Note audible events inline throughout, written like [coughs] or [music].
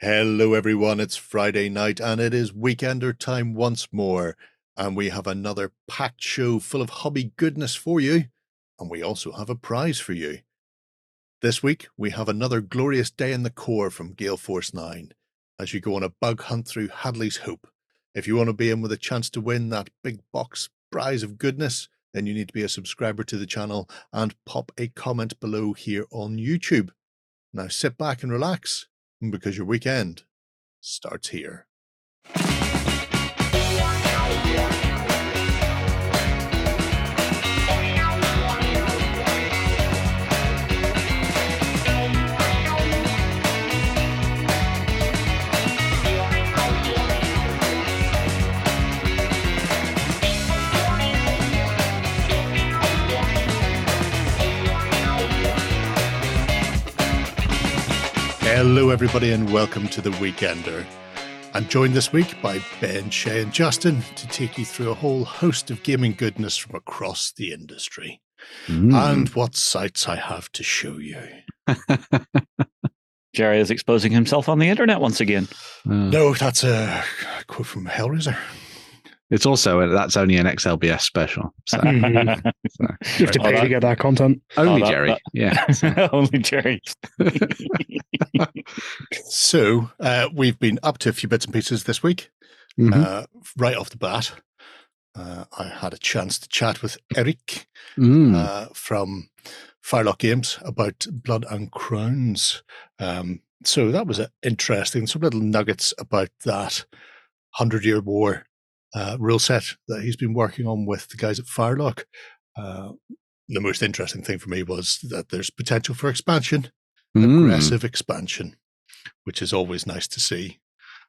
Hello, everyone. It's Friday night and it is weekender time once more. And we have another packed show full of hobby goodness for you. And we also have a prize for you. This week, we have another glorious day in the Corps from Gale Force 9 as you go on a bug hunt through Hadley's Hope. If you want to be in with a chance to win that big box prize of goodness, then you need to be a subscriber to the channel and pop a comment below here on YouTube. Now sit back and relax because your weekend starts here. Hello, everybody, and welcome to the Weekender. I'm joined this week by Ben, Shay, and Justin to take you through a whole host of gaming goodness from across the industry. Hmm. And what sights I have to show you. [laughs] Jerry is exposing himself on the internet once again. Uh, No, that's a quote from Hellraiser. It's also that's only an XLBS special. So [laughs] Mhm. so- You have to Oh, pay that- to get that content. only that- Jerry. that- Yeah. so- [laughs] Only Jerry. [laughs] So, uh, we've been up to a few bits and pieces this week. Mhm. Uh, right off the bat, uh, I had a chance to chat with Eric Mm. uh, from Firelock Games about Blood and Crowns. Um, so that was interesting. Some little nuggets about that Hundred Year War uh, rule set that he's been working on with the guys at Firelock. Uh, the most interesting thing for me was that there's potential for expansion, Mm. aggressive expansion, which is always nice to see.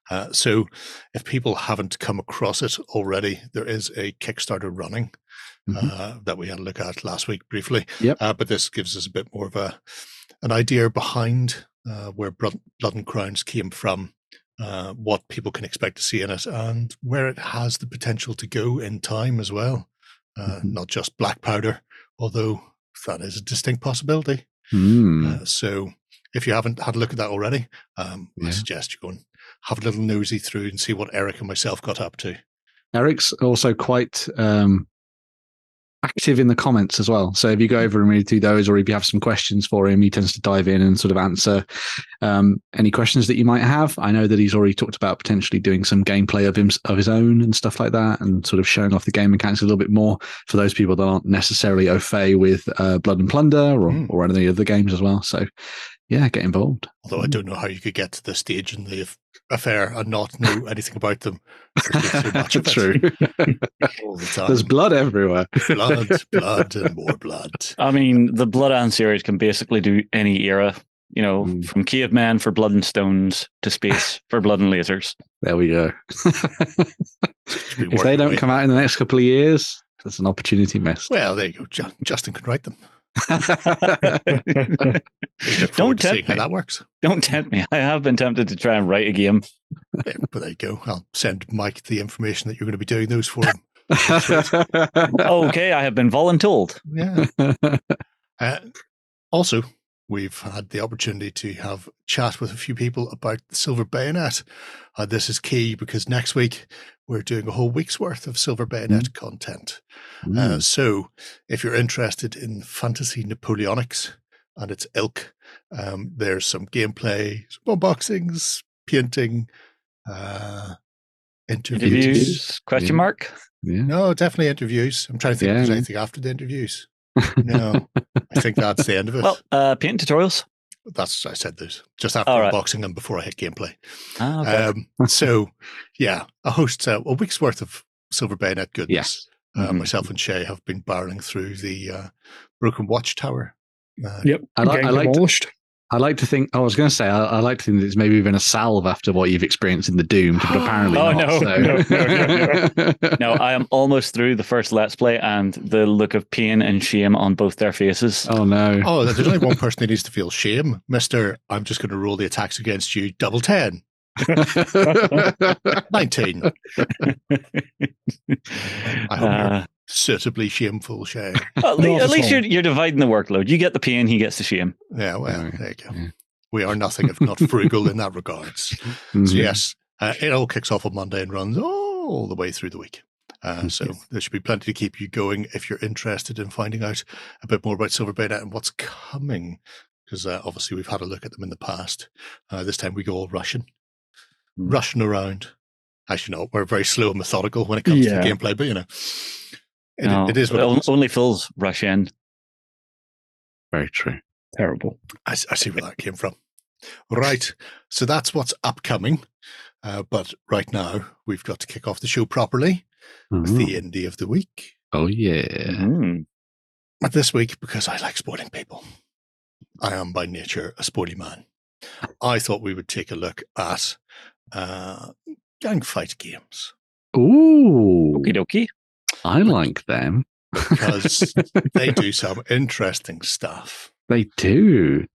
Uh, so, if people haven't come across it already, there is a Kickstarter running Mhm. uh, that we had a look at last week briefly. Yep. Uh, but this gives us a bit more of a an idea behind uh, where Blood and Crowns came from, uh, what people can expect to see in it, and where it has the potential to go in time as well. Uh, Mhm. Not just black powder, although that is a distinct possibility. Mm. Uh, so if you haven't had a look at that already, um, I suggest you go and have a little nosy through and see what Eric and myself got up to. Eric's also quite um, active in the comments as well. So if you go over and read through those, or if you have some questions for him, he tends to dive in and sort of answer um, any questions that you might have. I know that he's already talked about potentially doing some gameplay of him of his own and stuff like that, and sort of showing off the game mechanics a little bit more for those people that aren't necessarily au fait with uh, Blood and Plunder or Mm. or any of the other games as well. So yeah, get involved. Although I don't know how you could get to this stage in the affair and not know [laughs] anything about them. There's so much of True. [laughs] all the time. There's blood everywhere. blood, [laughs] blood, and more blood. I mean, the Blood Bloodhound series can basically do any era. You know, Mm. from caveman for blood and stones to space for blood and lasers. There we go. if they don't working come out in the next couple of years, that's an opportunity missed. Well, there you go. Justin can write them. [laughs] Don't tempt how me. that works. Don't tempt me. I have been tempted to try and write a game. Yeah, but there you go. I'll send Mike the information that you're going to be doing those for him. [laughs] okay, I have been voluntold. Yeah. Uh, also, we've had the opportunity to have chat with a few people about the Silver Bayonet. Uh, this is key because next week we're doing a whole week's worth of Silver Bayonet content. Uh, Mm. so, if you're interested in fantasy Napoleonics and its ilk, um, there's some gameplay, some unboxings, painting, uh, interviews. Interviews? Question Yeah. mark? yeah. No, definitely interviews. I'm trying to think if there's anything after the interviews. [laughs] No, I think that's the end of it. Well, uh, paint tutorials. That's I said those just after All right. unboxing and before I hit gameplay. Ah, okay. Um, so yeah, a host uh, a week's worth of Silver Bayonet goodness. Yes. Uh, Mhm. myself and Shay have been barreling through the uh, Broken Watchtower. Uh, Yep. I like- I like to- demolished. I like to think. I was going to say. I, I like to think that it's maybe been a salve after what you've experienced in the Doom, but [gasps] apparently Oh, not. no, so. [laughs] no, no, [laughs] no, I am almost through the first Let's Play, and the look of pain and shame on both their faces. oh no! Oh, there's only one [laughs] person who needs to feel shame, Mister. I'm just going to roll the attacks against you. Double ten. 19. I hope Uh, suitably shameful, Shay. [laughs] at, le- at at least you're, you're dividing the workload. You get the pain, he gets the shame. Yeah, well, Yeah. there you go. Yeah. We are nothing if not frugal in that regards. [laughs] Mhm. So yes, uh, it all kicks off on Monday and runs all the way through the week. Uh, so there should be plenty to keep you going if you're interested in finding out a bit more about Silver Bayonet and what's coming. Because uh, obviously we've had a look at them in the past. Uh, this time we go all Russian, Mm. rushing around. Actually, no, we're very slow and methodical when it comes Yeah. to gameplay, but you know, it, No, it is what it on- only fools rush in. Very true. Terrible. I, I see where that came from. Right. So that's what's upcoming. Uh, but right now, we've got to kick off the show properly with the indie of the week. Oh yeah. Mm. But this week, because I like spoiling people, I am by nature a sporty man. I thought we would take a look at uh, gang fight games Ooh, Okie dokie. I like them. because [laughs] they do some interesting stuff. They do.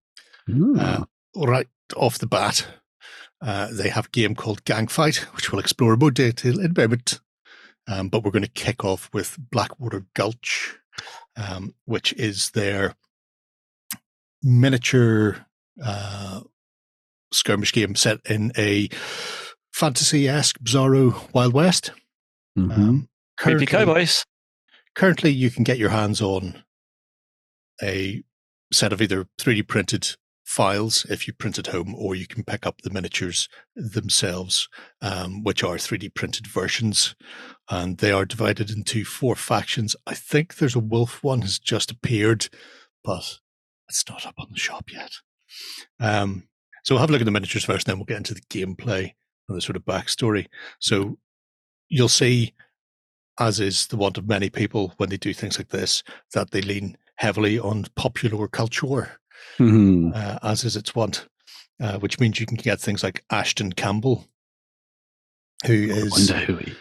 Uh, right off the bat, uh, they have a game called Gang Fight, which we'll explore more detail in a moment. Um, but we're going to kick off with Blackwater Gulch, um, which is their miniature uh, skirmish game set in a fantasy-esque bizarro Wild West. Mhm. Um, Creepy cowboys. currently you can get your hands on a set of either 3D printed files if you print at home, or you can pick up the miniatures themselves, um, which are 3D printed versions. And they are divided into four factions. I think there's a wolf one has just appeared, but it's not up on the shop yet. Um, so we'll have a look at the miniatures first, then we'll get into the gameplay and the sort of backstory. So you'll see as is the want of many people when they do things like this, that they lean heavily on popular culture, Mhm. uh, as is its want, uh, which means you can get things like Ashton Campbell, who I is who he.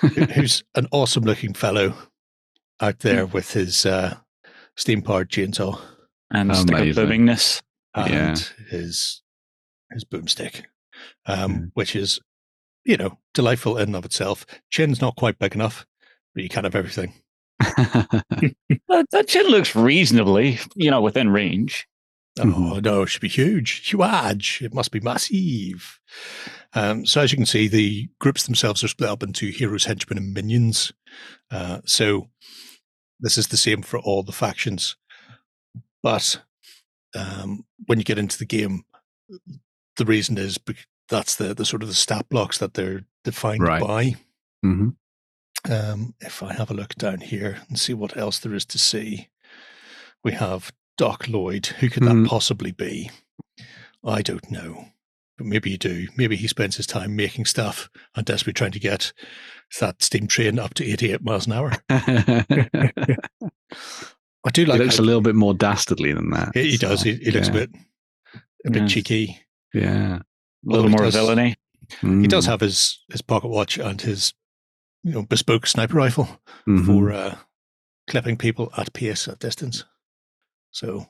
who- [laughs] who's an awesome looking fellow out there with his uh, steam powered chainsaw And stick up boomingness. and Yeah. his his boomstick, um, Yeah. which is you know delightful in and of itself. Chin's not quite big enough, but you can have everything. [laughs] [laughs] That, that shit looks reasonably, you know, within range. Oh no, it should be huge, huge. It must be massive. Um, so as you can see, the groups themselves are split up into heroes, henchmen, and minions. Uh, so this is the same for all the factions, but um, when you get into the game, the reason is that's the the sort of the stat blocks that they're defined Right. by. Mhm. Um, if I have a look down here and see what else there is to see, we have Doc Lloyd. Who could Hmm. that possibly be? I don't know. But maybe you do. Maybe he spends his time making stuff and desperately trying to get that steam train up to 88 miles an hour. [laughs] I do he like looks how- a little bit more dastardly than that. he, he does. He, he looks yeah. a bit a bit Yeah. cheeky. Yeah. A little Although more does- villainy. He does Mm. have his, his pocket watch and his you know bespoke sniper rifle. Mhm. for uh, clipping people at pace at distance. So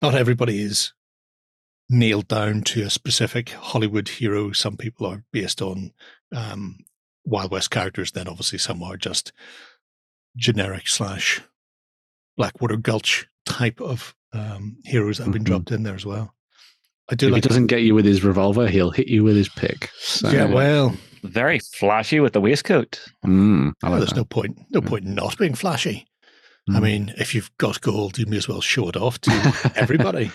not everybody is nailed down to a specific Hollywood hero. Some people are based on um, Wild West characters. Then obviously some are just generic slash Blackwater Gulch type of um, heroes that have been Mhm. dropped in there as well. I do If like he doesn't get you with his revolver, he'll hit you with his pick. So, Yeah, well, Very flashy with the waistcoat. mm, I well, there's that. no point. No Yeah. point in not being flashy. I Mm. mean, if you've got gold, you may as well show it off to [laughs] everybody.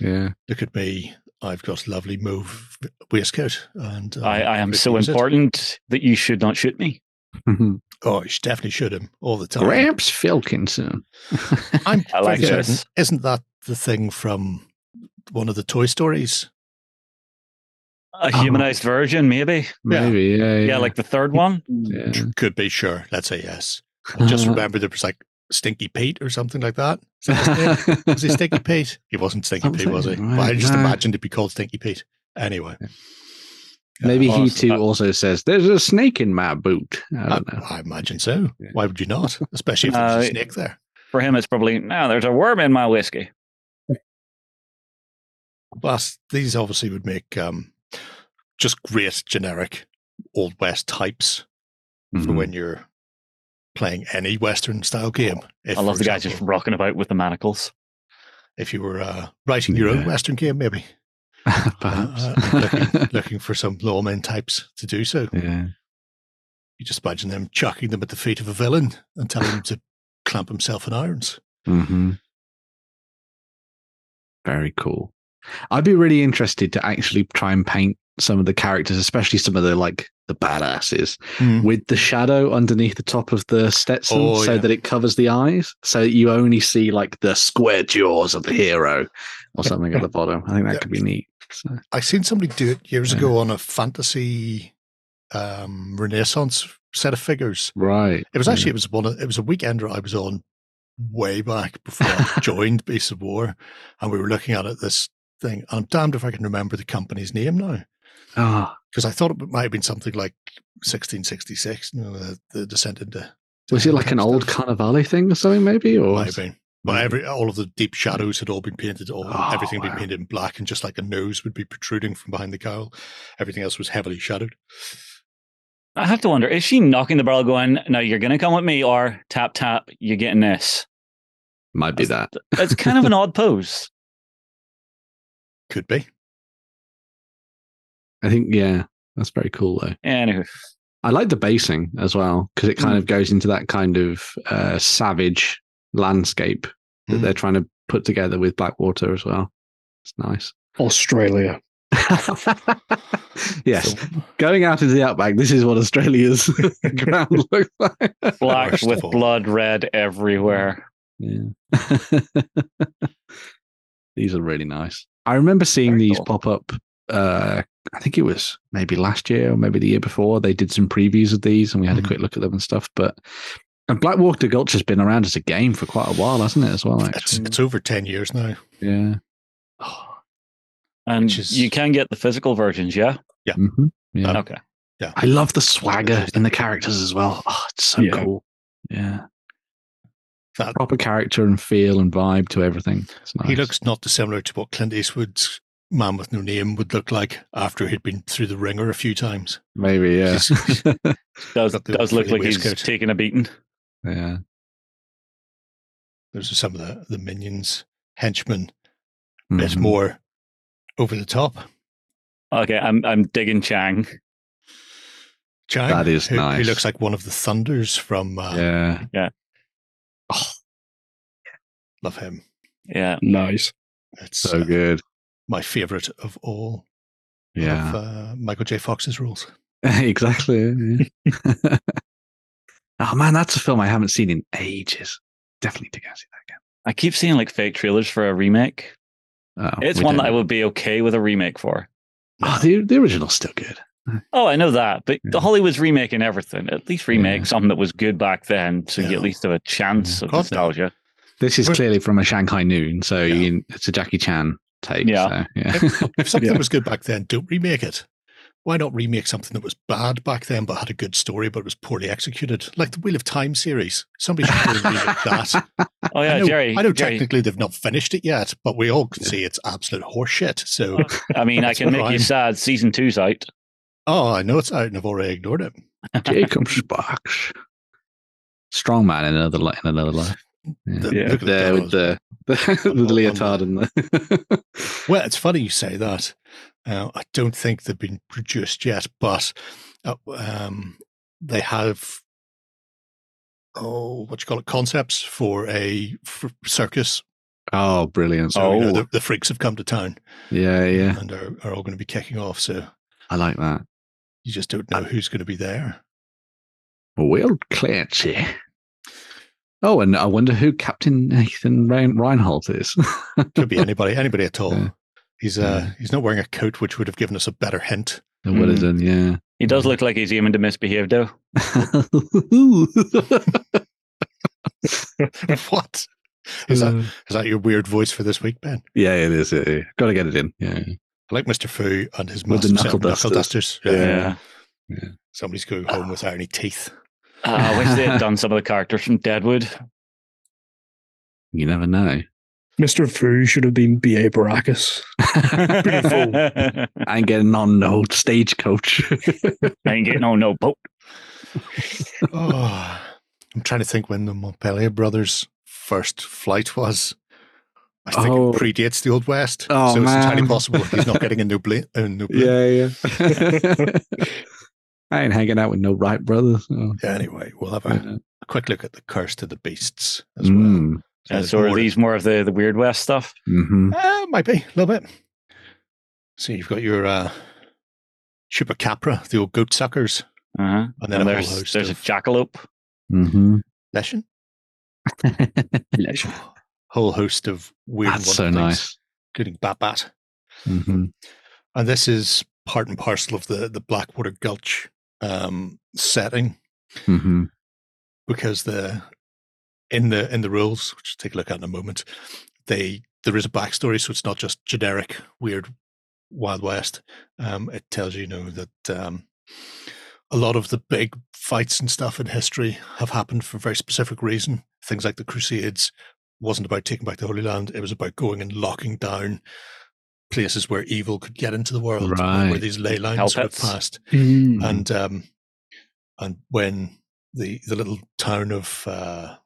yeah. Look at me. I've got lovely mauve waistcoat. And uh, I, I am so use it. important that you should not shoot me. Oh, you should definitely shoot him all the time. Gramps Filkinson. I'm [laughs] I like certain. Isn't that the thing from one of the Toy Stories? A Oh. humanized version, maybe. Maybe, yeah. Yeah, Yeah, like the third one. Yeah. Could be, sure. Let's say yes. I just remember there was like Stinky Pete or something like that. Is that [laughs] was he Stinky Pete? He wasn't Stinky Pete, was he? Something, Well, I just nah. imagined it'd be called Stinky Pete. Anyway. Maybe he Awesome. too also says, "There's a snake in my boot." I I, don't know. I imagine so. Yeah. Why would you not? Especially if there's Uh, a snake there. For him, it's probably, no, there's a worm in my whiskey. But these obviously would make um, just great generic Old West types for Mhm. when you're playing any Western style game. If, I love for the guy just rocking about with the manacles. If you were uh, writing your own Western game, maybe. Perhaps. [laughs] Uh, uh, looking, [laughs] looking for some lawmen types to do so. yeah. You just imagine them chucking them at the feet of a villain and telling him to clamp himself in irons. hmm Very cool. I'd be really interested to actually try and paint some of the characters, especially some of the like the badasses, Mm. with the shadow underneath the top of the Stetson, Oh, so yeah. that it covers the eyes, so that you only see like the square jaws of the hero or something at the bottom. I think that Yeah. could be neat. So, I seen somebody do it years Yeah. ago on a fantasy um, Renaissance set of figures. right. It was actually it was one of, it was a weekender I was on way back before I joined Beasts of War, and we were looking at it this thing. I'm damned if I can remember the company's name now Ah. Oh, because I thought it might have been something like 1666. You know, the, the descent into was it like an old stuff. Carnivale thing or something, maybe? Or Might have been. But every all of the deep shadows had all been painted, all Oh, everything had wow. been painted in black, and just like a nose would be protruding from behind the cowl. Everything else was heavily shadowed. I have to wonder, is she knocking the barrel going, no, you're going to come with me, or tap, tap, you're getting this? might be that. It's kind of an [laughs] odd pose. Could be. I think, yeah, that's very cool though. Anywho, I like the basing as well because it kind Mm. of goes into that kind of uh, savage landscape that Mm. they're trying to put together with Blackwater as well. It's nice. Australia. [laughs] yes, going out into the outback. This is what Australia's [laughs] ground [laughs] looks like. black Worst with all. blood red everywhere. Yeah. these are really nice. I remember seeing Very these cool. pop up. Uh, I think it was maybe last year or maybe the year before. They did some previews of these and we had a Mhm. quick look at them and stuff. But and Black Blackwater Gulch has been around as a game for quite a while, hasn't it? As well, It's actually. it's over ten years now. yeah. And is- you can get the physical versions, yeah? hmm Yeah. Um, Okay. Yeah. I love the swagger in the [laughs] characters as well. Oh, it's so Yeah. cool. Yeah. That Proper character and feel and vibe to everything. Nice. he looks not dissimilar to what Clint Eastwood's Man with No Name would look like after he'd been through the ringer a few times. maybe, yeah. [laughs] Does, the does look frilly like he's waistcoat. taking a beating. yeah. Those are some of the the minions henchmen. A bit Mhm. more over the top. Okay, I'm I'm digging Chang. Chang, That is who, who nice. looks like one of the Thunders from. Uh, Yeah. Oh, Love him. Yeah. Nice. It's So uh, good. My favorite of all Yeah. of uh, Michael J. Fox's roles. [laughs] exactly. yeah. [laughs] oh man, that's a film I haven't seen in ages. Definitely to go see that again. I keep seeing like fake trailers for a remake. Oh, It's one don't that I would be okay with a remake for. Oh, the the original's still good. [laughs] Oh, I know that, but Yeah. the Hollywood's remaking everything. At least remake Yeah. something that was good back then, so you at least have a chance of God, nostalgia. This is We're- clearly from a Shanghai Noon, so Yeah. you, it's a Jackie Chan take. Yeah. so, yeah. If [laughs] something Yeah. was good back then, don't remake it. Why not remake something that was bad back then but had a good story but was poorly executed? Like the Wheel of Time series. Somebody should go remake that. [laughs] Oh yeah, I know, Jerry. I know Jerry, technically they've not finished it yet, but we all can see it's absolute horseshit. So, [laughs] I mean, I can make fine. you sad. Season two's out. oh, I know it's out and I've already ignored it. Jacob Sparks. Strong man in another li- in another life. Yeah. The- Yeah. There the with the [laughs] the, the the- leotard and the [laughs] Well, it's funny you say that. Uh, I don't think they've been produced yet, but uh, um, they have oh, what you call it, concepts for a f- circus. oh, brilliant! So you know, Oh. the, the freaks have come to town yeah, yeah, and are, are all going to be kicking off. So I like that. you just don't know who's going to be there. Will Clancy. Oh, and I wonder who Captain Nathan Rein- Reinhold is. [laughs] Could be anybody, anybody at all. Yeah. He's uh, he's not wearing a coat, which would have given us a better hint. And what is it? Yeah. He does look like he's aiming to misbehave, though. [laughs] what is that? Is that your weird voice for this week, Ben? yeah, it is. Yeah, yeah. Got to get it in. Yeah. I like Mister Fu and his With the massive set of knuckle knuckle dusters. Yeah. Yeah. Somebody's going home with any teeth. Uh, I wish they had [laughs] done some of the characters from Deadwood. You never know. Mr. Fu should have been B.A. Baracus. [laughs] I ain't getting on no stagecoach. [laughs] I ain't getting on no boat. oh, [sighs] I'm trying to think when the Montgolfier brothers' first flight was. I think Oh. it predates the Old West. Oh, so it's entirely possible he's not getting a no blame. Uh, no blame. Yeah, yeah. I ain't hanging out with no Wright brothers. Oh, Anyway, we'll have a, yeah. a quick look at the Curse to the Beasts as well. Mm, So Uh, so are more- these more of the, the Weird West stuff? mhm. Uh, might be a little bit. So you've got your uh, chupacabra, the old goat suckers, Uh-huh. and then And a there's whole host there's of a jackalope. Mhm. lesson, [laughs] whole host of weird. and That's so things, nice. including Bat Bat. Mhm. And this is part and parcel of the the Blackwater Gulch um, setting Mhm. because the in the in the rules, which we'll take a look at in a moment, they there is a backstory, so it's not just generic weird Wild West. Um, it tells you, you know that um, a lot of the big fights and stuff in history have happened for a very specific reason. Things like the Crusades wasn't about taking back the Holy Land; it was about going and locking down places where evil could get into the world, where these ley lines Hell were pits. passed Mm. and um, and when the the little town of uh,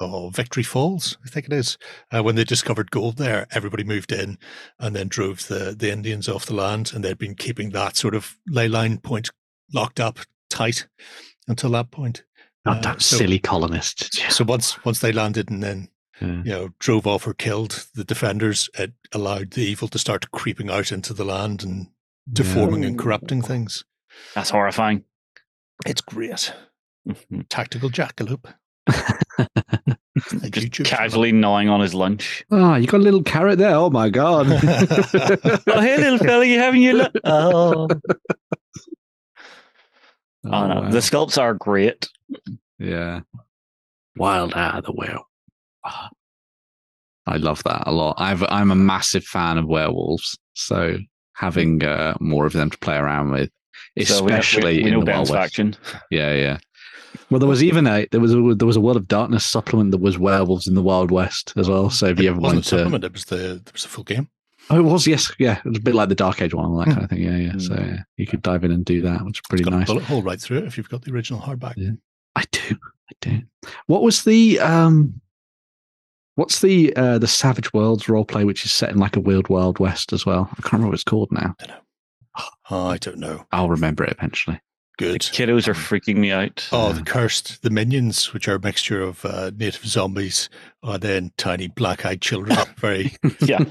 oh Victory Falls, I think it is, uh, when they discovered gold there, everybody moved in and then drove the the Indians off the land, and they'd been keeping that sort of ley line point locked up tight until that point. Not Uh, that so- silly colonists. So once once they landed and then Yeah. you know drove off or killed the defenders, it allowed the evil to start creeping out into the land and deforming and corrupting things. That's horrifying. It's great. Mhm. Tactical jackalope. Just YouTube casually gnawing on his lunch. Oh, you got a little carrot there. Oh my god. [laughs] oh, hey, little fella, you having your lunch? [laughs] Oh. oh, no. wow. The sculpts are great. Yeah. Wild are the werewolf. Ah. I love that a lot. I've, I'm a massive fan of werewolves, so having uh, more of them to play around with, So we know- we- especially we, know in the Ben's Wild West. faction. Yeah, yeah. Well, there was even a there was a there was a World of Darkness supplement that was werewolves in the Wild West as well. So if you ever wasn't a wanted to, supplement, it was the it was a full game. oh, it was yes, yeah, it was a bit like the Dark Age one, all that Hmm. kind of thing. Yeah, yeah. So Hmm. yeah, you could dive in and do that, which is pretty It's got nice. a bullet hole right through it if you've got the original hardback. Yeah. I do. I do. What was the um what's the uh the Savage Worlds roleplay which is set in like a weird wild west as well? I can't remember what it's called now. Oh, I don't know. I'll remember it eventually. The Good. kiddos are freaking me out. Oh, Yeah. the cursed, the minions, which are a mixture of uh, native zombies and then tiny black-eyed children, [laughs] very Yeah.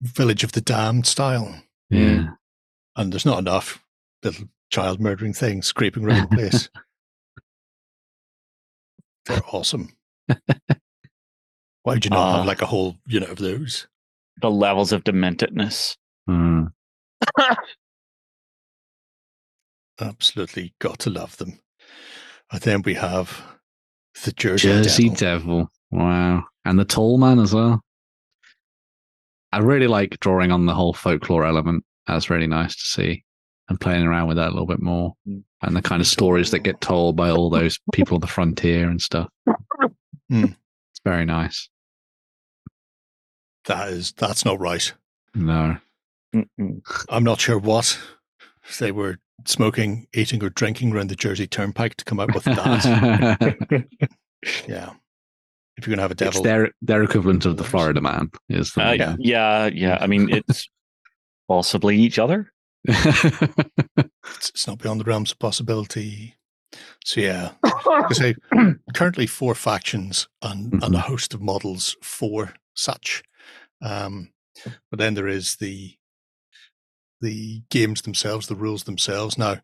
Village of the Damned style. Yeah. And there's not enough little child murdering things creeping around the place. [laughs] They're awesome. [laughs] Why would you not Ah. have like a whole unit of those? The levels of dementedness. Mm. [laughs] Absolutely got to love them. And then we have the Jersey, Jersey Devil. Devil. Wow. And the tall man as well. I really like drawing on the whole folklore element. That's really nice to see. And playing around with that a little bit more. Mm. And the kind of stories that get told by all those people on the frontier and stuff. Mm. It's very nice. That is that's not right. No. Mm-mm. I'm not sure what they were smoking, eating, or drinking around the Jersey Turnpike to come up with that. [laughs] yeah. If you're gonna have a it's devil, their their equivalent of the Florida man is the Uh, Yeah. yeah, yeah. I mean, it's [laughs] possibly each other. it's, [laughs] it's not beyond the realms of possibility. So yeah, [coughs] I say currently four factions and, and a host of models for such. Um, but then there is the the games themselves, the rules themselves. Now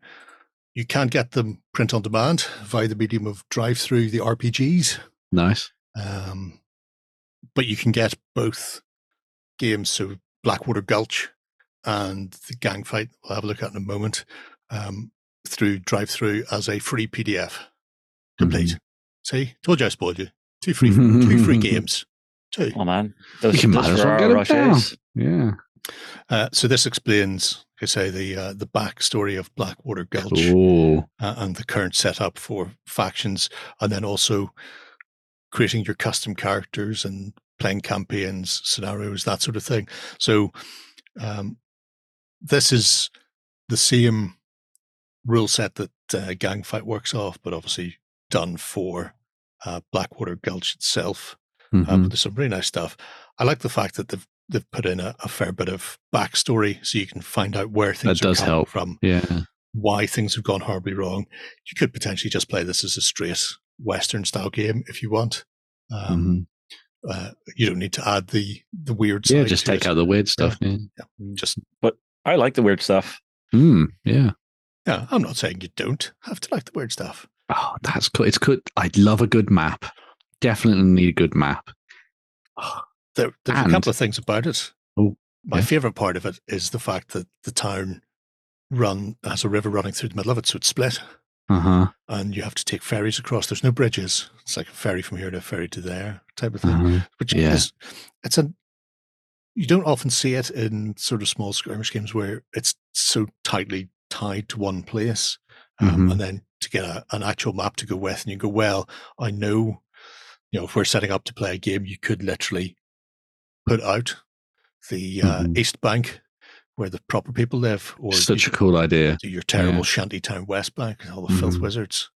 you can't get them print on demand via the medium of DriveThru the RPGs. nice. Um, but you can get both games, so Blackwater Gulch and the Gang Fight. We'll have a look at in a moment. Um, through DriveThru as a free PDF complete. See, told you I spoiled you. Two free, two free [laughs] games. Two. Oh man, those, You might those as well Ferrero get 'em down. Yeah. Uh, so this explains, like I say, the uh, the backstory of Blackwater Gulch Cool. uh, and the current setup for factions, and then also creating your custom characters and playing campaigns, scenarios, that sort of thing. So um, this is the same rule set that uh, Gang Fight works off, but obviously done for uh, Blackwater Gulch itself. Uh, Mhm. but there's some really nice stuff. I like the fact that they've they've put in a, a fair bit of backstory so you can find out where things That are does coming help. from, Yeah. why things have gone horribly wrong. You could potentially just play this as a straight Western style game if you want. Um, Mhm. uh, you don't need to add the the weird. Stuff. Yeah, side just to take it. out the weird stuff. Yeah. Just But I like the weird stuff. Mm, yeah. yeah. I'm not saying you don't have to like the weird stuff. Oh, that's cool. It's good. I'd love a good map. Definitely need a good map. There, there's And- a couple of things about it. Oh, My yeah. favorite part of it is the fact that the town run has a river running through the middle of it, so it's split, Uh huh. and you have to take ferries across. There's no bridges. It's like a ferry from here to a ferry to there type of thing. Uh-huh. Which yeah. is it's a you don't often see it in sort of small skirmish games where it's so tightly tied to one place, um, Mhm. and then to get a, an actual map to go with, and you go, well, I know, you know, if we're setting up to play a game, you could literally put out the uh, Mhm. East Bank where the proper people live, or Such you a cool idea. do your terrible yeah. shantytown West Bank, all the filth Mhm. wizards.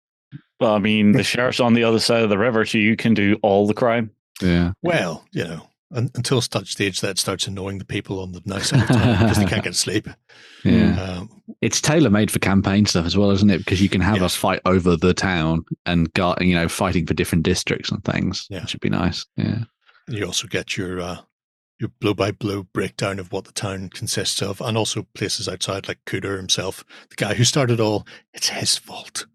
Well, I mean, the sheriff's on the other side of the river, so you can do all the crime. Yeah. Well, you know, un- until such stage that starts annoying the people on the night side of town because they can't get sleep. [laughs] Yeah. Um, It's tailor made for campaign stuff as well, isn't it? Because you can have Yeah. us fight over the town and got you know fighting for different districts and things. Yeah. Which would be nice. Yeah. and you also get your uh, your blow by blow breakdown of what the town consists of, and also places outside like Cooter himself, the guy who started all. It's his fault.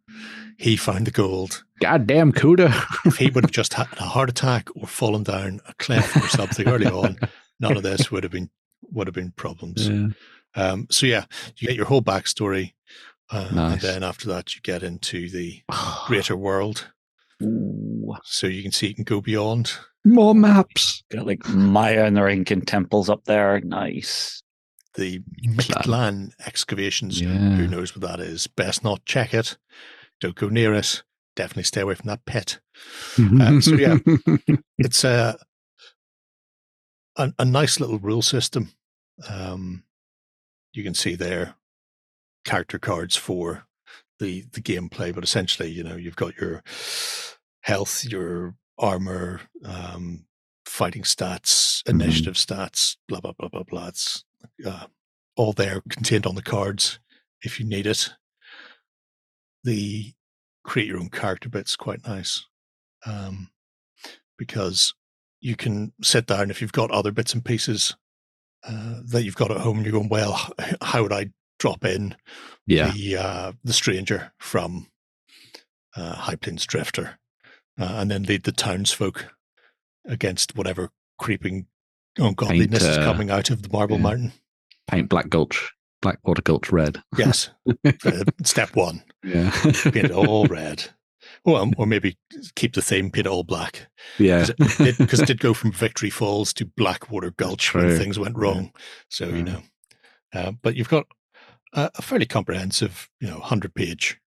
He found the gold. Goddamn Cooter. If he would have just had a heart attack or fallen down a cliff or something early on, [laughs] none of this would have been would have been problems. yeah. Um, so yeah, you get your whole backstory, uh, and then after that, you get into the [sighs] greater world. Ooh, So you can see you can go beyond. More maps. got like Maya and their Incan temples up there. Nice. the Plan. Mictlan excavations. Who knows what that is? Best not check it. Don't go near it. Definitely stay away from that pit. Uh, so yeah. [laughs] It's a, a a nice little rule system. Um, you can see there character cards for the the gameplay, but essentially, you know, you've got your health, your armor, um, fighting stats, Mhm. initiative stats, blah blah blah blah blah. It's uh, all there contained on the cards if you need it. The create your own character bit's quite nice um, because you can sit down if you've got other bits and pieces uh, that you've got at home and you're going, well, how would I drop in yeah. the uh, the stranger from uh, High Plains Drifter, uh, and then lead the townsfolk against whatever creeping ungodliness is uh, coming out of the Marble yeah. Mountain. Paint Black Gulch, Blackwater Gulch red. Yes, [laughs] Uh, step one, Yeah. paint it all red. Well, um, or maybe keep the theme, paint it all black. yeah. Because it, it did go from Victory Falls to Blackwater Gulch when things went Yeah. wrong. So, you know, uh, but you've got a, a fairly comprehensive, you know, 100 page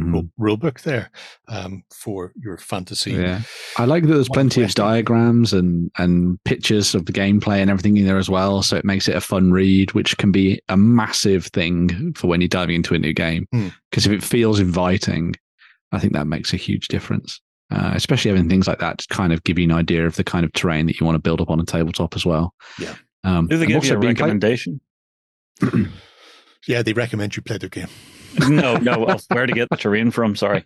Mhm. rule, rule book there um, for your fantasy. Yeah. I like that there's plenty of diagrams and and pictures of the gameplay and everything in there as well. So it makes it a fun read, which can be a massive thing for when you're diving into a new game. Hmm. Because if it feels inviting, I think that makes a huge difference. Uh, especially having things like that to kind of give you an idea of the kind of terrain that you want to build up on a tabletop as well. Yeah. Um, Do they give you a recommendation? [clears throat] Yeah, they recommend you play their game. No, no. Where to get the terrain from? Sorry.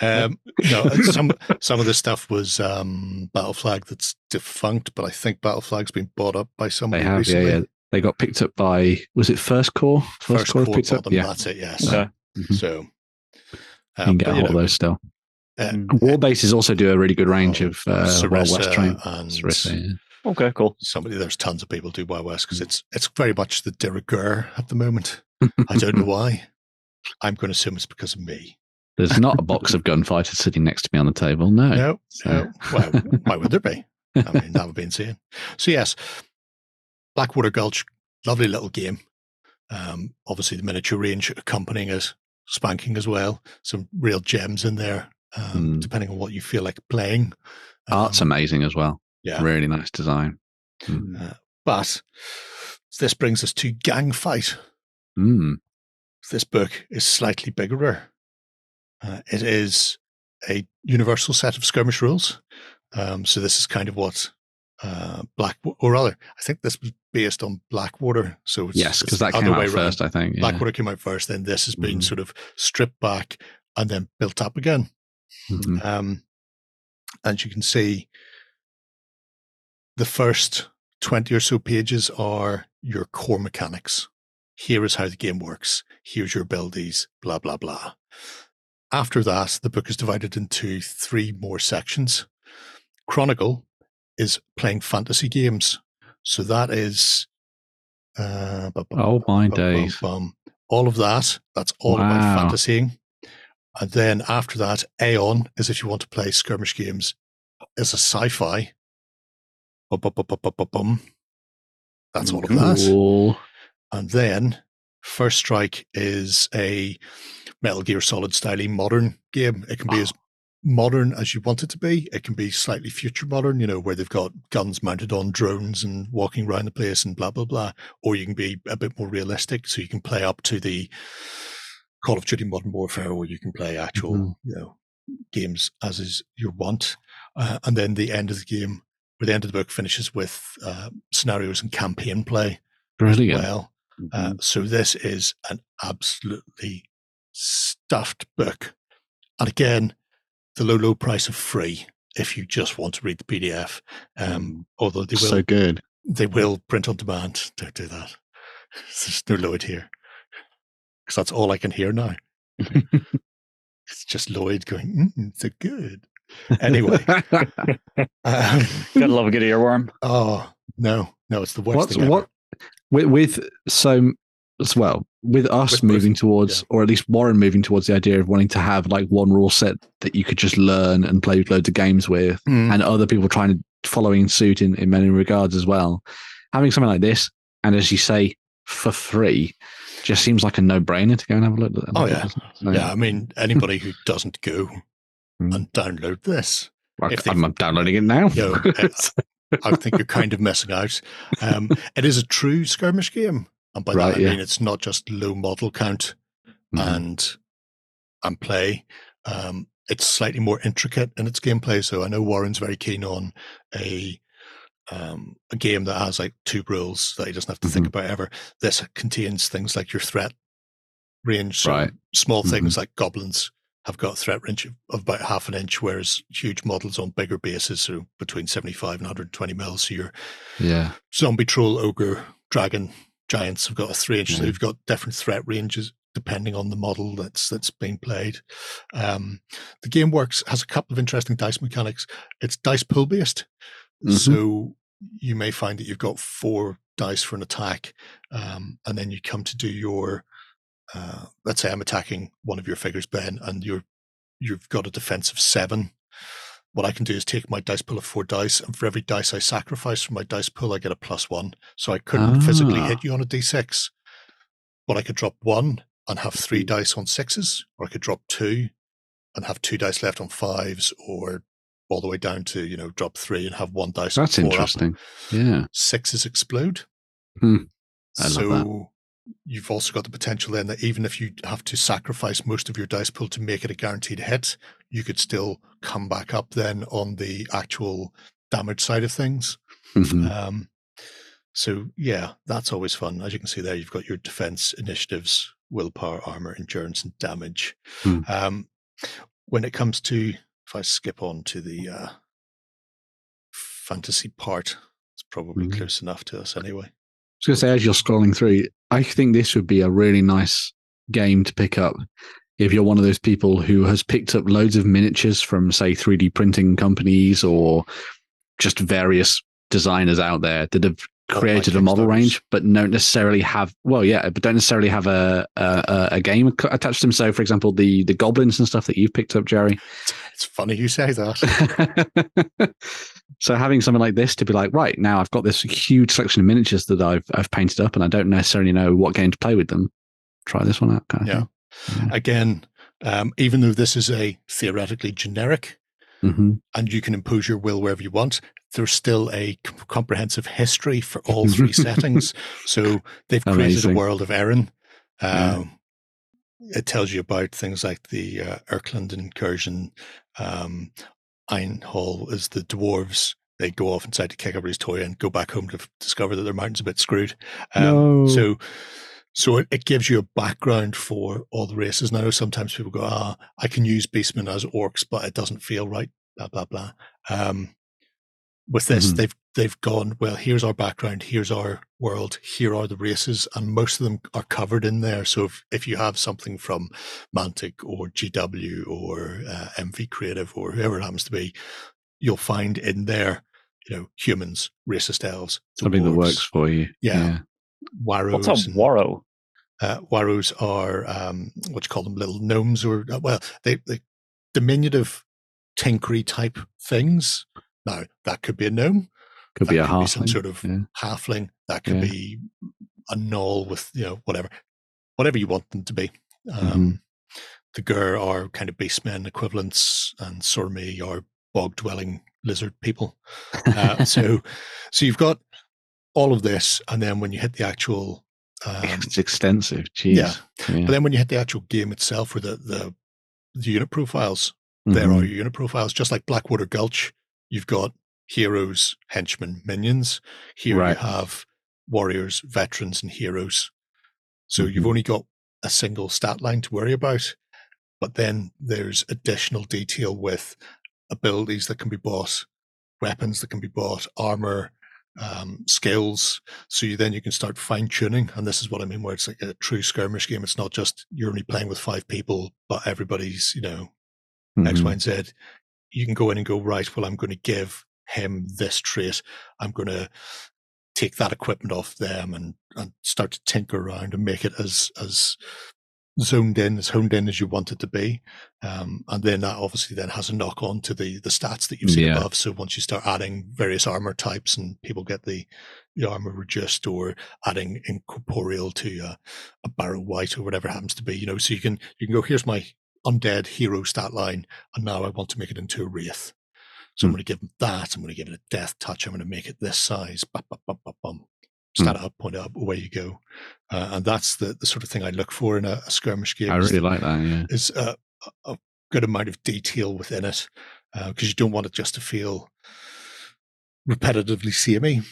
Um, no, some some of the stuff was um, Battle Flag that's defunct, but I think Battle Flag's been bought up by They have, recently. yeah, yeah. They got picked up by was it First Corps? First Corps core picked up. bottom, Yeah, that's it. Yes. Okay. Mhm. So you um, can get but, a you hold of those still. uh, Warbases also do a really good range Oh, of uh, Wild West Sarissa terrain. and Sarissa, yeah. Okay, cool. somebody. There's tons of people do Wild West because it's it's very much the de rigueur at the moment. [laughs] I don't know why. I'm going to assume it's because of me. There's not a box of [laughs] gunfighters sitting next to me on the table. No. No, So- no. Well, why would there be? I mean, that would be insane. So yes, Blackwater Gulch, lovely little game. Um, obviously, the miniature range accompanying it, spanking as well. Some real gems in there, um, Mm. depending on what you feel like playing. Art's Um, amazing as well. yeah, Really nice design. Mm. but this brings us to Gang Fight. Mm. This book is slightly bigger. Uh, it is a universal set of skirmish rules. Um, so this is kind of what uh, Black, or rather, I think this was based on Blackwater. So it's, yes, because that came out first, I think. Yeah. Blackwater came out first, then this has been Mhm. sort of stripped back and then built up again. Mhm. Um, and you can see the first 20 or so pages are your core mechanics. Here is how the game works. Here's your abilities, blah, blah, blah. After that, the book is divided into three more sections. Chronicle is playing fantasy games. So that is. Uh, bu- bu- Oh my bum, days. All of that, that's all Wow. about fantasying. And then after that, Aeon is if you want to play skirmish games, is a sci fi. That's all of that. Cool. And then First Strike is a Metal Gear Solid style modern game. It can be as modern as you want it to be. It can be slightly future modern, you know, where they've got guns mounted on drones and walking around the place and blah, blah, blah. Or you can be a bit more realistic. So you can play up to the Call of Duty Modern Warfare, or you can play actual, Mhm. you know, games as is your want. Uh, and then the end of the game, where the end of the book finishes with uh, scenarios and campaign play Brilliant. well. Uh, so this is an absolutely stuffed book. And again, the low, low price of free if you just want to read the PDF. Um, although they will, so good. they will print on demand. Don't do that. [laughs] There's no Lloyd here because that's all I can hear now. [laughs] it's just Lloyd going, mm, so good. Anyway, [laughs] um, Gotta love a good earworm. oh no, no, it's the worst What's thing ever. what with, with so as well with us With moving Bruce, towards, yeah. or at least Warren moving towards the idea of wanting to have like one rule set that you could just learn and play loads of games with, Mm. and other people trying to following suit in in many regards as well. Having something like this, and as you say, for free, just seems like a no brainer to go and have a look at. Oh, yeah. doesn't? So, Yeah, I mean, [laughs] anybody who doesn't go Mm. and download this, if they- I'm downloading it now. Yo, [laughs] uh, I think you're kind of missing out. Um, it is a true skirmish game, and by Right, that I yeah. mean it's not just low model count Mhm. and and play. Um, it's slightly more intricate in its gameplay. So I know Warren's very keen on a um, a game that has like two rules that he doesn't have to think Mhm. about ever. This contains things like your threat range. Right. small Mm-hmm. things like goblins have got a threat range of, about half an inch, whereas huge models on bigger bases, so between 75 and 120 mils. So your yeah, zombie, troll, ogre, dragon, giants have got a three inch. So you've got different threat ranges depending on the model that's that's being played. Um, the game works has a couple of interesting dice mechanics. It's dice pool based, Mhm. so you may find that you've got four dice for an attack, um, and then you come to do your. Uh, let's say I'm attacking one of your figures, Ben, and you're you've got a defense of seven. What I can do is take my dice pool of four dice, and for every dice I sacrifice from my dice pool, I get a plus one. So I couldn't physically Ah. hit you on a d6, but I could drop one and have three dice on sixes, or I could drop two and have two dice left on fives, or all the way down to you know drop three and have one dice. on that's four up. interesting. Yeah, Sixes explode. Hmm. I love that. You've also got the potential then that even if you have to sacrifice most of your dice pool to make it a guaranteed hit, you could still come back up then on the actual damage side of things. Mhm. Um, so yeah, that's always fun. As you can see there, you've got your defense initiatives, willpower, armor, endurance, and damage. Hmm. Um, when it comes to, if I skip on to the uh, fantasy part, it's probably Mhm. close enough to us anyway. I was going to say, as you're scrolling through, I think this would be a really nice game to pick up if you're one of those people who has picked up loads of miniatures from, say, 3D printing companies or just various designers out there that have created like a model range, but don't necessarily have, well, yeah, but don't necessarily have a a, a- a game attached to them. So, for example, the the goblins and stuff that you've picked up, Jerry. It's funny you say that. [laughs] so having something like this to be like, right now I've got this huge selection of miniatures that I've I've painted up, and I don't necessarily know what game to play with them. Try this one out, kind of Yeah. Again, um, even though this is a theoretically generic, thing. hmm and you can impose your will wherever you want. There's still a com- comprehensive history for all three [laughs] settings. So they've created Amazing. a world of Erin. Yeah. Um, It tells you about things like the uh, Erkland incursion. Um, Einhall is the dwarves. they go off inside to kick everybody's toy and go back home to discover that their mountain's a bit screwed. Um, No. So, so it, it gives you a background for all the races. And I know sometimes people go, ah, I can use beastmen as orcs, but it doesn't feel right. Blah blah blah. Um, with this, Mhm. they've they've gone well. Here's our background. Here's our world. Here are the races, and most of them are covered in there. So if if you have something from Mantic or GW or uh, MV Creative or whoever it happens to be, you'll find in there, you know, humans, racist elves, Something that works for you. Yeah. Warrows. What's a and- Warrow? uh, Warrows are um, what you call them, little gnomes, or uh, well, they they diminutive, tinkery type things. Now that could be a gnome, Could that be a could be some sort of yeah. halfling. That could Yeah. be a gnoll with you know whatever, whatever you want them to be. Um, Mhm. The Gur are kind of beastmen equivalents, and Sormi are bog dwelling lizard people. Uh, so, [laughs] so you've got all of this, and then when you hit the actual um, it's extensive. Jeez. yeah. Yeah. but then when you hit the actual game itself, or the the, the unit profiles, there Mhm. are your unit profiles. Just like Blackwater Gulch, you've got heroes, henchmen, minions. Here Right. you have warriors, veterans, and heroes. So you've Mhm. only got a single stat line to worry about, but then there's additional detail with abilities that can be bought, weapons that can be bought, armor, um, skills. So you then you can start fine tuning, and this is what I mean, where it's like a true skirmish game. It's not just you're only playing with five people, but everybody's you know X, Mhm. Y, and Z. You can go in and go, right, well, I'm going to give him this trait. I'm going to take that equipment off them and, and start to tinker around and make it as, as zoned in, as honed in as you want it to be. Um, and then that obviously then has a knock on to the, the stats that you've seen Yeah. above. So once you start adding various armor types and people get the, the armor reduced or adding incorporeal to a, a barrow wight or whatever it happens to be, you know, so you can, you can go, here's my undead hero stat line, and now I want to make it into a wraith. So I'm Hmm. going to give him that. I'm going to give it a death touch. I'm going to make it this size. Bum, bum, bum. Stat it up, point it up, away you go. Uh, and that's the, the sort of thing I look for in a, a skirmish game. I is- really like that. Yeah. is a, a- good amount of detail within it because you don't want it just to feel repetitively samey.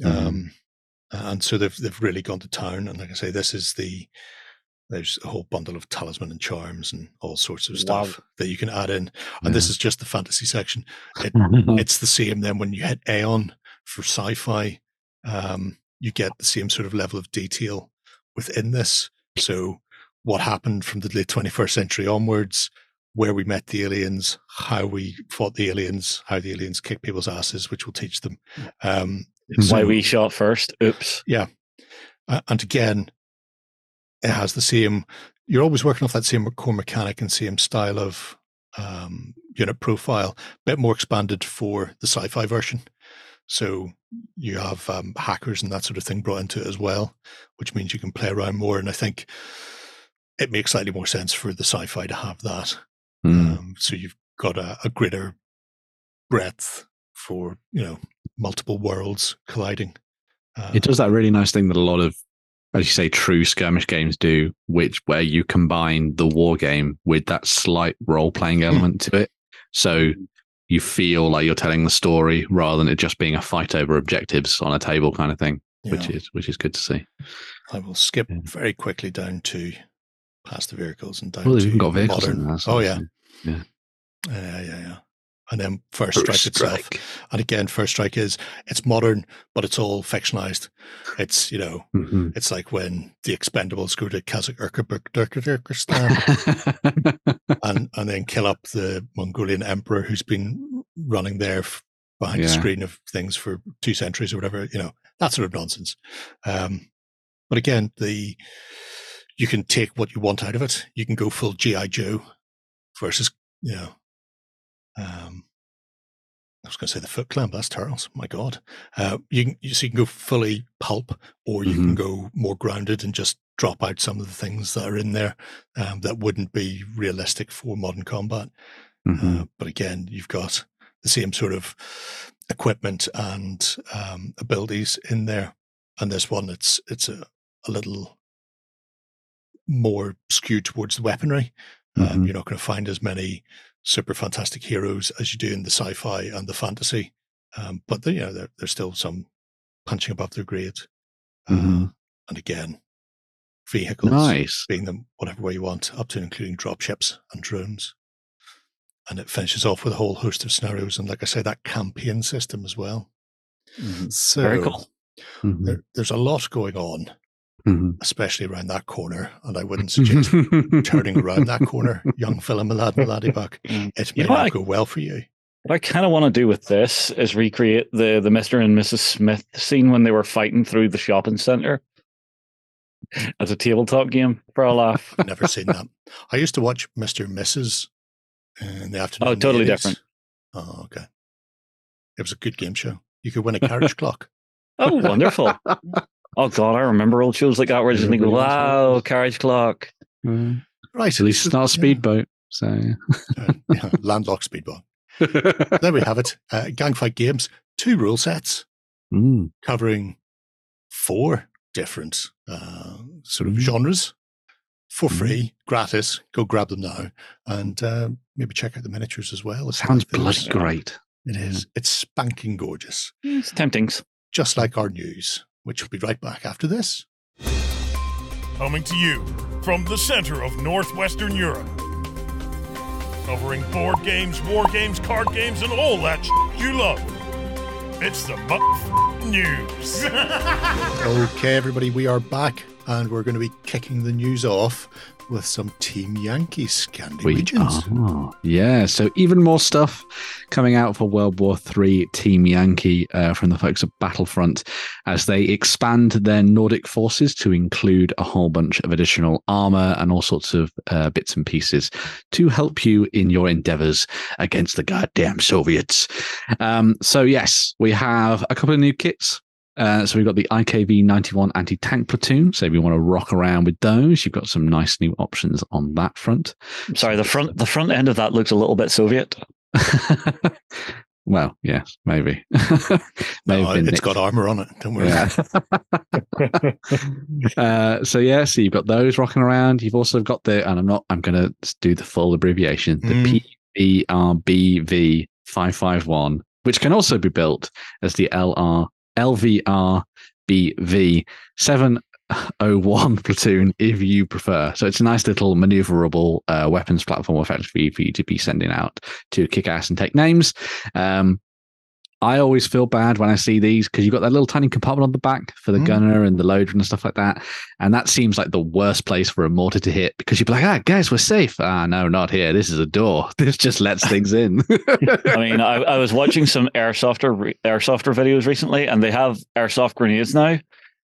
Mhm. Um, and so they've they've really gone to town. And like I say, this is the there's a whole bundle of talisman and charms and all sorts of stuff Wow. that you can add in. And this is just the fantasy section. It, [laughs] it's the same then when you hit Aeon for sci-fi. Um, you get the same sort of level of detail within this. So what happened from the late 21st century onwards, where we met the aliens, how we fought the aliens, how the aliens kick people's asses, which will teach them. Um, Why so- we shot first. Oops. uh, and again, it has the same. You're always working off that same core mechanic and same style of um, unit profile, bit more expanded for the sci-fi version. So you have um, hackers and that sort of thing brought into it as well, which means you can play around more. And I think it makes slightly more sense for the sci-fi to have that. Mm. Um, so you've got a, a greater breadth for you know multiple worlds colliding. Uh, It does that really nice thing that a lot of, as you say, true skirmish games do, which where you combine the war game with that slight role playing hmm. element to it. So you feel like you're telling the story rather than it just being a fight over objectives on a table kind of thing, you which is which is good to see. I will skip Yeah. very quickly down to past the vehicles and down Well, to they've even got vehicles modern. in there. so- oh yeah. yeah, yeah, yeah. And then first First strike itself. And again, first strike is it's modern, but it's all fictionalized. It's you know, Mhm. it's like when the Expendables go to Kazakhstan [laughs] and and then kill up the Mongolian emperor who's been running there behind the Yeah. screen of things for two centuries or whatever. You know, that sort of nonsense. Um, but again, the you can take what you want out of it. You can go full GI Joe versus you know. Um, I was going to say the Foot Clan. but That's Turtles. My God, uh, you can you, so you can go fully pulp, or you can Mhm. go more grounded and just drop out some of the things that are in there um, that wouldn't be realistic for modern combat. Mhm. Uh, but again, you've got the same sort of equipment and um, abilities in there. And this one, it's it's a, a little more skewed towards the weaponry. Um, Mhm. you're not going to find as many super fantastic heroes as you do in the sci-fi and the fantasy. Um, but you know, there, there's still some punching above their grades. Uh, Mhm. And again, vehicles Nice. being them whatever way you want, up to including dropships and drones. And it finishes off with a whole host of scenarios, and like I say, that campaign system as well. Mhm. So Very cool. Mhm. there, there's a lot going on, Mhm. especially around that corner. And I wouldn't [laughs] suggest turning around that corner, young fella Malad Maladibuck. [laughs] Mm. It You may know, not I- go well for you. What I kind of want to do with this is recreate the the Mister and Mrs. Smith scene when they were fighting through the shopping center as a tabletop game for a laugh. [laughs] Never seen that. I used to watch Mr. and Mrs. in the afternoon. Oh, totally different. Oh, okay. It was a good game show. You could win a carriage clock. Oh, wonderful! Oh God, I remember old shows like that where I just think, Everybody "Wow, carriage clock." Mm. Right. At least it's not a speedboat. So Uh, yeah, [laughs] landlocked speedball. [laughs] There we have it. Uh, Gangfight Games, two rule sets Mm. covering four different uh, sort of Mm. genres for Mm. free, gratis. Go grab them now and uh, maybe check out the miniatures as well. if sounds like bloody great. It is. It's spanking gorgeous, It's tempting. just like our news, which will be right back after this. Coming to you from the center of Northwestern Europe. Covering board games, war games, card games, and all that sh- you love. It's the Mutt News. [laughs] Okay, everybody, we are back and we're going to be kicking the news off with some Team Yankee Scandi We are. Yeah, so even more stuff coming out for World War III Team Yankee uh, from the folks at Battlefront as they expand their Nordic forces to include a whole bunch of additional armor and all sorts of uh, bits and pieces to help you in your endeavors against the goddamn Soviets. Um, so, yes, we have a couple of new kits. Uh, so we've got the IKV 91 anti tank platoon. So if you want to rock around with those, you've got some nice new options on that front. I'm sorry, the front the front end of that looks a little bit Soviet. [laughs] well, yes, maybe. [laughs] May No, have been it's nicked. got armor on it. Don't worry. Yeah. [laughs] uh, so yeah, so you've got those rocking around. You've also got the, and I'm not, I'm going to do the full abbreviation, the PVRBV five five one, which can also be built as the LR LVRBV seven. 01 [laughs] platoon if you prefer. So it's a nice little maneuverable uh, weapons platform effectively for you to be sending out to kick ass and take names. Um, I always feel bad when I see these because you've got that little tiny compartment on the back for the Mm. gunner and the loader and stuff like that. And that seems like the worst place for a mortar to hit because you'd be like, ah, guys, we're safe. Ah, no, not here. This is a door. [laughs] This just lets things in. [laughs] I mean, I, I was watching some airsofter re- airsofter videos recently, and they have airsoft grenades now.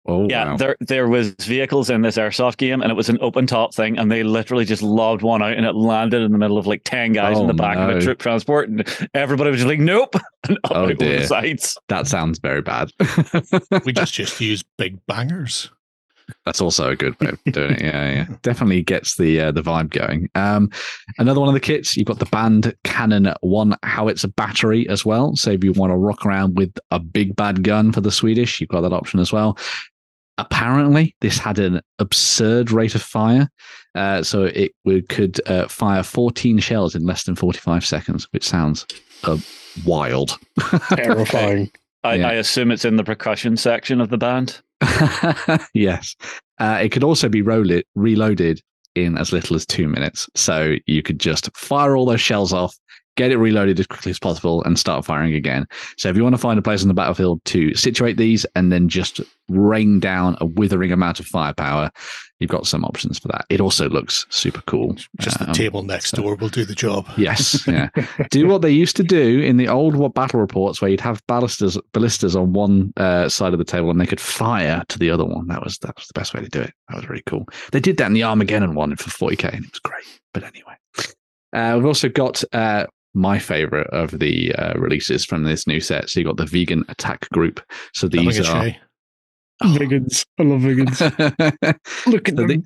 Oh, yeah, wow. there there was vehicles in this airsoft game, and it was an open top thing, and they literally just lobbed one out, and it landed in the middle of like ten guys in Oh, the back of a troop transport, and everybody was just like, "Nope," [laughs] and up Oh, dear. the sides. that sounds very bad. We just just use big bangers. That's also a good way of doing it. Yeah, yeah. Definitely gets the uh, the vibe going. Um, another one of the kits, you've got the Bandkanon one howitzer battery as well. So if you want to rock around with a big bad gun for the Swedish, you've got that option as well. Apparently, this had an absurd rate of fire. Uh, so it would, could uh, fire 14 shells in less than 45 seconds, which sounds uh, wild. [laughs] Terrifying. I, Yeah. I assume it's in the percussion section of the band. [laughs] yes. Uh, it could also be roll- reloaded in as little as two minutes. So you could just fire all those shells off, get it reloaded as quickly as possible, and start firing again. So if you want to find a place on the battlefield to situate these and then just rain down a withering amount of firepower, you've got some options for that. It also looks super cool. Just the Um, table next so- door will do the job. Yes, [laughs] yeah. do what they used to do in the old battle reports, where you'd have ballistas ballistas on one uh, side of the table and they could fire to the other one. That was that was the best way to do it. That was really cool. They did that in the Armageddon one for 40k, and it was great. But anyway, uh, we've also got uh, my favorite of the uh, releases from this new set. So you got the Viggen attack group. So these are. shay. Vegans. I love vegans. [laughs] Look at So them. the-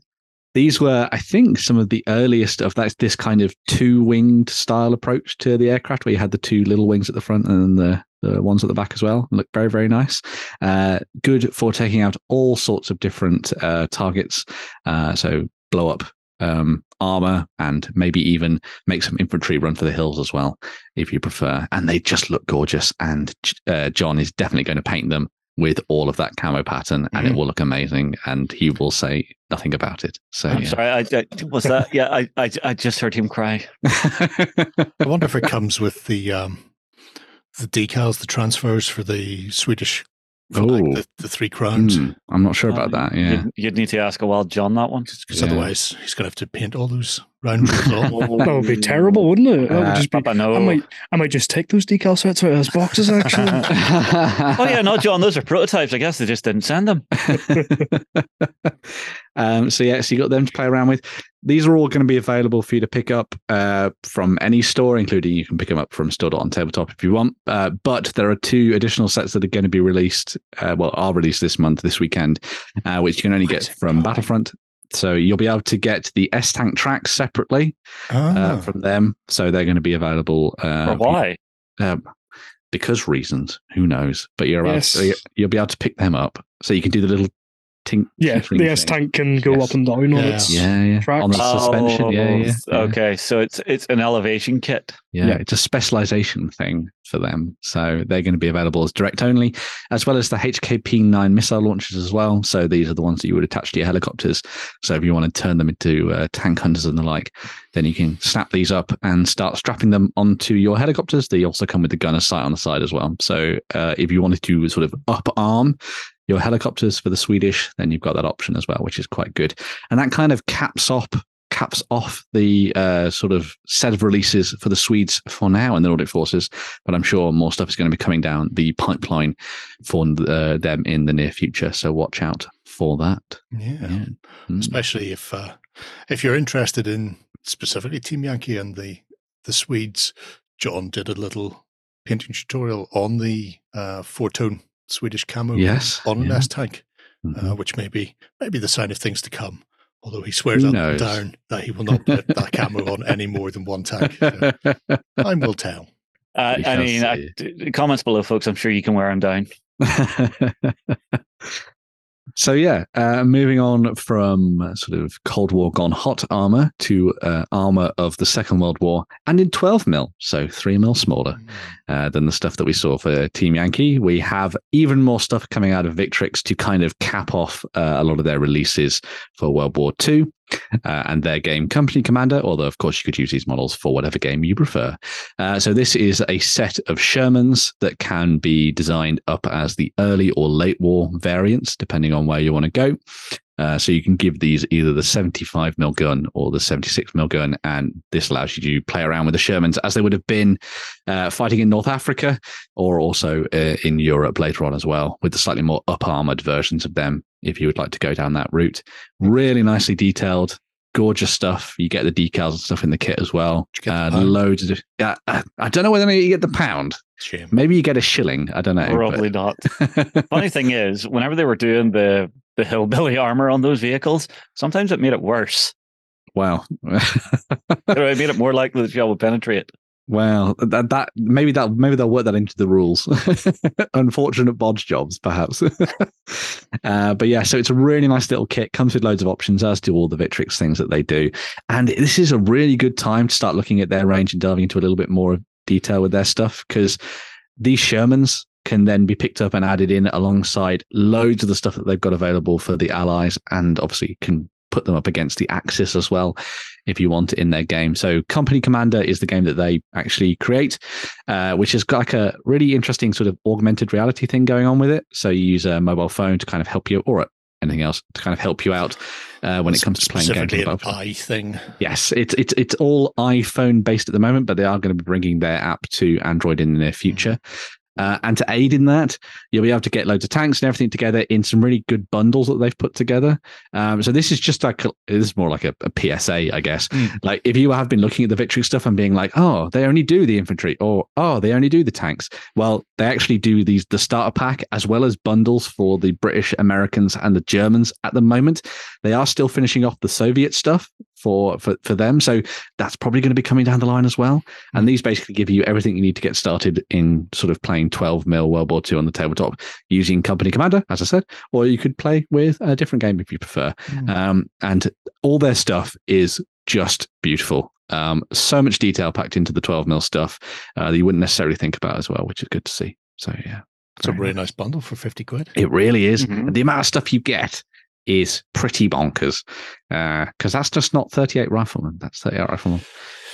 these were, I think, some of the earliest of that this kind of two winged style approach to the aircraft, where you had the two little wings at the front and then the, the ones at the back as well. Look very, very nice. Uh, good for taking out all sorts of different uh, targets. Uh, so blow up um, armor and maybe even make some infantry run for the hills as well, if you prefer. And they just look gorgeous. And uh, John is definitely going to paint them with all of that camo pattern, and it Mhm. will look amazing. And he will say nothing about it. So I'm yeah. sorry. I, I, was that? Yeah, I, I, I just heard him cry. I wonder if it comes with the um, the decals, the transfers for the Swedish, for like Oh. the, the three crowns. Hmm, I'm not sure about that. Yeah. You'd, you'd need to ask a wild John that one. Because Yeah. otherwise, he's going to have to paint all those round [laughs] rules on. That would be terrible, wouldn't it? That Uh, would just be. Papa, no. I might, I might just take those decal sets out of as boxes. [laughs] Actually, oh yeah, no, John. Those are prototypes. I guess they just didn't send them. [laughs] um, so yeah, so you got them to play around with. These are all going to be available for you to pick up uh, from any store, including you can pick them up from store.on tabletop if you want. Uh, but there are two additional sets that are going to be released, uh, well, are released this month, this weekend, uh, which you can only get from Battlefront. So you'll be able to get the S Tank tracks separately uh, Ah, from them. So they're going to be available. Uh, why? um, because reasons, who knows? But you're Yes. to, you'll be able to pick them up, so you can do the little tink. yeah, tinkering the S tank can go Yes. up and down on Yeah. its. Yeah, yeah. tracks. On the suspension. Yeah, yeah, yeah. Okay, so it's it's an elevation kit. Yeah, Yeah. it's a specialization thing for them. So they're going to be available as direct only, as well as the HKP 9 missile launchers as well. So these are the ones that you would attach to your helicopters. So if you want to turn them into uh, tank hunters and the like, then you can snap these up and start strapping them onto your helicopters. They also come with the gunner sight on the side as well. So uh, if you wanted to sort of up arm your helicopters for the Swedish, then you've got that option as well, which is quite good. And that kind of caps off caps off the uh, sort of set of releases for the Swedes for now in the Nordic forces. But I'm sure more stuff is going to be coming down the pipeline for uh, them in the near future. So watch out for that. yeah. Yeah. Mm. Especially if uh, if you're interested in specifically Team Yankee and the the Swedes. John did a little painting tutorial on the uh, four tone Swedish camo Yes. on an yeah. S tank, Mhm. uh, which may be maybe the sign of things to come. Although he swears Who up and down that he will not put that camo on any more than one tank. So [laughs] time will tell. Uh, I mean, I, comments below, folks. I'm sure you can wear them down. [laughs] so yeah, uh, moving on from uh, sort of Cold War gone hot armor to uh, armor of the Second World War, and in 12 mil, so three mil smaller uh, than the stuff that we saw for Team Yankee. We have even more stuff coming out of Victrix to kind of cap off uh, a lot of their releases for World War II. Uh, and their game Company Commander, although of course you could use these models for whatever game you prefer. Uh, so this is a set of Shermans that can be designed up as the early or late war variants, depending on where you want to go. Uh, so you can give these either the 75 mil gun or the 76 mil gun, and this allows you to play around with the Shermans as they would have been uh, fighting in North Africa or also uh, in Europe later on as well, with the slightly more up armored versions of them. If you would like to go down that route, really nicely detailed, gorgeous stuff. You get the decals and stuff in the kit as well. Did you get the Uh, loads of. Yeah, I, don't know whether you get the pound. Shame. Maybe you get a shilling. I don't know. Probably not. [laughs] Funny thing is, whenever they were doing the the hillbilly armor on those vehicles, sometimes it made it worse. wow. [laughs] It made it more likely the shell would penetrate. Well, that, that maybe that maybe they'll work that into the rules. [laughs] Unfortunate bodge jobs, perhaps. [laughs] uh, but yeah, so it's a really nice little kit. Comes with loads of options, as do all the Victrix things that they do. And this is a really good time to start looking at their range and delving into a little bit more detail with their stuff because these Shermans can then be picked up and added in alongside loads of the stuff that they've got available for the allies, and obviously can put them up against the Axis as well if you want it in their game. So Company Commander is the game that they actually create, uh, which has got like a really interesting sort of augmented reality thing going on with it. So you use a mobile phone to kind of help you, or anything else to kind of help you out uh, when it comes to playing games. An eye thing. Yes, it's it's it's all iPhone based at the moment, but they are going to be bringing their app to Android in the near future. Uh, and to aid in that, you'll be able to get loads of tanks and everything together in some really good bundles that they've put together. Um, so this is just like this is more like a, a PSA, I guess. Mm. Like if you have been looking at the victory stuff and being like, oh, they only do the infantry, or oh, they only do the tanks. Well, they actually do these the starter pack as well as bundles for the British, Americans, and the Germans at the moment. They are still finishing off the Soviet stuff for for for them. So that's probably going to be coming down the line as well. And these basically give you everything you need to get started in sort of playing 12 mil World War II on the tabletop using Company Commander, as I said, or you could play with a different game if you prefer. Um, and all their stuff is just beautiful. Um, so much detail packed into the 12 mil stuff uh, that you wouldn't necessarily think about as well, which is good to see. So yeah, It's a really nice bundle for 50 quid. it really is. Mhm. And the amount of stuff you get is pretty bonkers. Because that's just not 38 riflemen. That's 38 riflemen.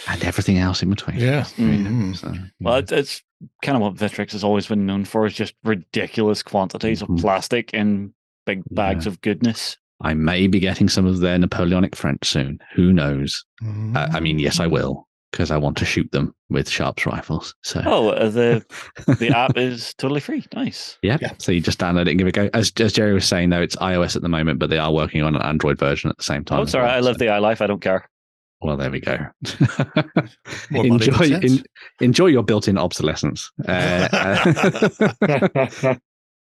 And everything else in between. Yeah. Mhm. So, Well, it's, it's kind of what Victrix has always been known for is just ridiculous quantities Mhm. of plastic in big bags of goodness. I may be getting some of their Napoleonic French soon. Who knows? Mm. Uh, I mean, yes, I will. Because I want to shoot them with Sharps rifles. So Oh, uh, the [laughs] the app is totally free. Nice. Yeah. Yeah. So you just download it and give it a go. As, as Jerry was saying, though, it's iOS at the moment, but they are working on an Android version at the same time. Oh, as it's all right. well, I live so- the i life. I don't care. Well, there we go. [laughs] Enjoy, than sense. en- enjoy your built-in obsolescence. Uh, uh,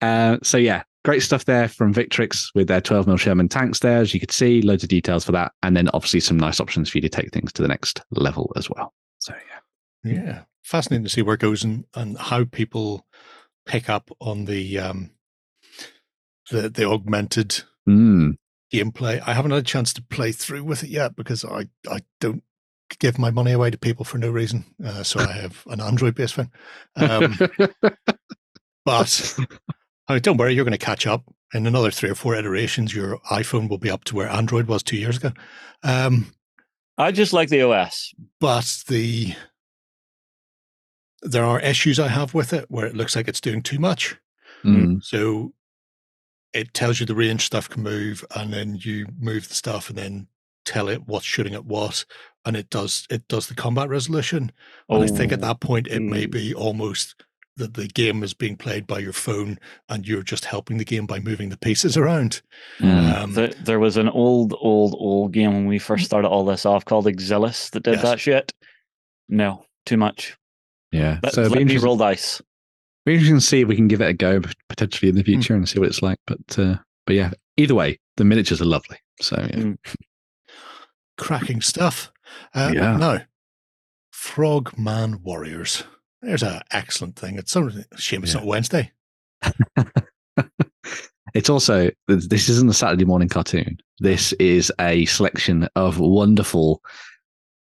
[laughs] uh, so yeah, great stuff there from Victrix with their 12 mil Sherman tanks there, as you could see, loads of details for that, and then obviously some nice options for you to take things to the next level as well. So yeah, Yeah, fascinating to see where it goes and, and how people pick up on the um the the augmented Mm, gameplay. I haven't had a chance to play through with it yet because I I don't give my money away to people for no reason. Uh, so I have an Android based phone. Um, [laughs] but [laughs] don't worry, you're going to catch up in another three or four iterations. Your iPhone will be up to where Android was two years ago. Um, I just like the OS. but the there are issues I have with it where it looks like it's doing too much. mm, So it tells you the range stuff can move, and then you move the stuff, and then tell it what's shooting at what, and it does it does the combat resolution. And I think at Oh. that point it may Mm. be almost that the game is being played by your phone, and you're just helping the game by moving the pieces around. mm. Um, The, there was an old, old, old game when we first started all this off called Exilis that did Yes. that shit. No, too much. yeah. Let, so it'll let me roll dice. be can see if we can give it a go potentially in Hmm. the future and see what it's like. But uh, but yeah, either way, the miniatures are lovely. So yeah. Mm. cracking stuff. Uh, Yeah. Now, Frogman Warriors. There's an excellent thing. It's something. Shame it's Yeah. not Wednesday. [laughs] It's also this isn't a Saturday morning cartoon. This is a selection of wonderful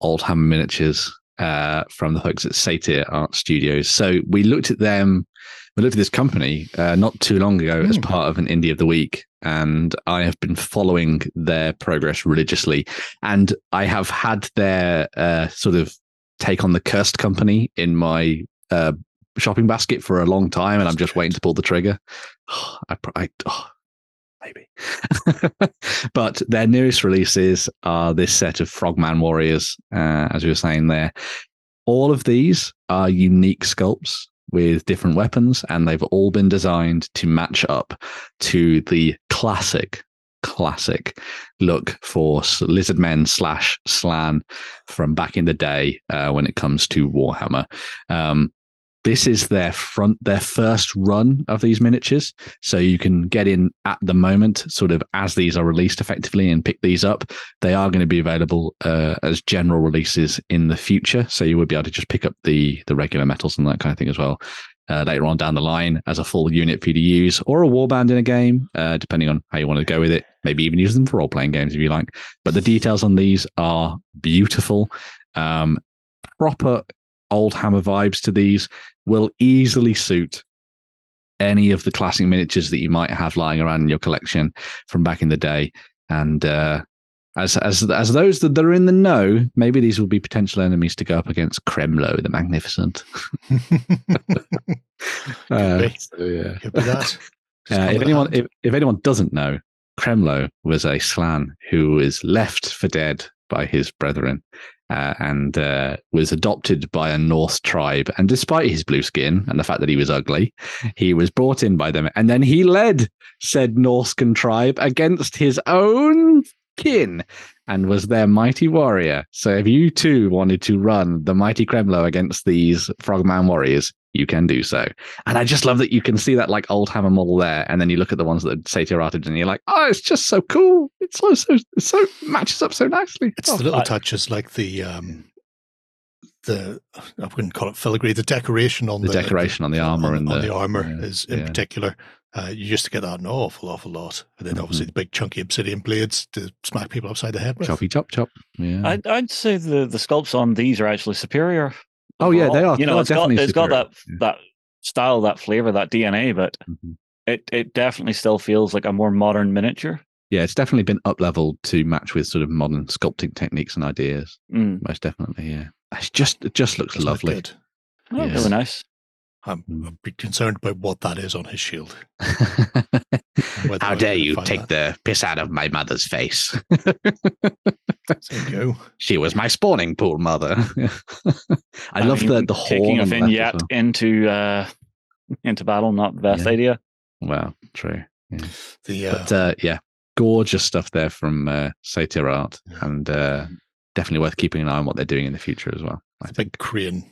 old hammer miniatures uh, from the folks at Satyr Art Studios. So we looked at them. We looked at this company uh, not too long ago as Hmm. part of an Indie of the Week, and I have been following their progress religiously. And I have had their uh, sort of take on the cursed company in my uh, shopping basket for a long time, and I'm just waiting to pull the trigger. [sighs] I, I oh, maybe. [laughs] but their newest releases are this set of Frogman Warriors, uh, as we were saying there. All of these are unique sculpts with different weapons, and they've all been designed to match up to the classic, classic look for lizard men slash Slann from back in the day uh, when it comes to Warhammer. Um, this is their front, their first run of these miniatures. So you can get in at the moment, sort of as these are released effectively, and pick these up. They are going to be available uh, as general releases in the future. So you would be able to just pick up the the regular metals and that kind of thing as well. Uh, later on down the line, as a full unit use, or a warband in a game, uh, depending on how you want to go with it. Maybe even use them for role playing games if you like. But the details on these are beautiful. Um, proper old hammer vibes to these will easily suit any of the classic miniatures that you might have lying around in your collection from back in the day. And uh, as as as those that are in the know, maybe these will be potential enemies to go up against Kremlo the Magnificent. [laughs] Uh, so, yeah. Could be that. [laughs] Just Uh, if anyone if, if anyone doesn't know, Kremlo was a Slann who was left for dead by his brethren uh, and uh, was adopted by a Norse tribe. And despite his blue skin and the fact that he was ugly, he was brought in by them. And then he led said Norscan tribe against his own kin and was their mighty warrior. So if you too wanted to run the mighty Kremlo against these Frogman warriors, you can do so. And I just love that you can see that like old hammer model there, and then you look at the ones that Satyr arted, and you're like, oh, it's just so cool. It's so so so matches up so nicely. It's Oh, the little I- touches like the um the I wouldn't call it filigree, the decoration on the, the, decoration on the armor on, and the, the armor yeah, is in yeah. particular. Uh, you used to get that an awful, awful lot, and then obviously the big chunky obsidian blades to smack people upside the head with. choppy chop chop. Yeah. I'd, I'd say the, the sculpts on these are actually superior. oh yeah, they are. You know, they are it's got definitely it's got superior. that that style, that flavor, that DNA, but Mhm. it it definitely still feels like a more modern miniature. Yeah, it's definitely been up leveled to match with sort of modern sculpting techniques and ideas. Mm. Most definitely, yeah. It's just it just looks Doesn't look lovely. good. Oh, Yes. Really nice. I'm a bit concerned about what that is on his shield. [laughs] How I'm dare you find take the piss out of my mother's face? You go. she was my spawning pool mother. [laughs] I, love mean, the the horn taking a on the left as vignette well. into uh into battle, not the best Yeah. idea. Wow, true. The uh, But uh, yeah, gorgeous stuff there from uh, Satyr Art, Yeah. and uh, definitely worth keeping an eye on what they're doing in the future as well. I the big crane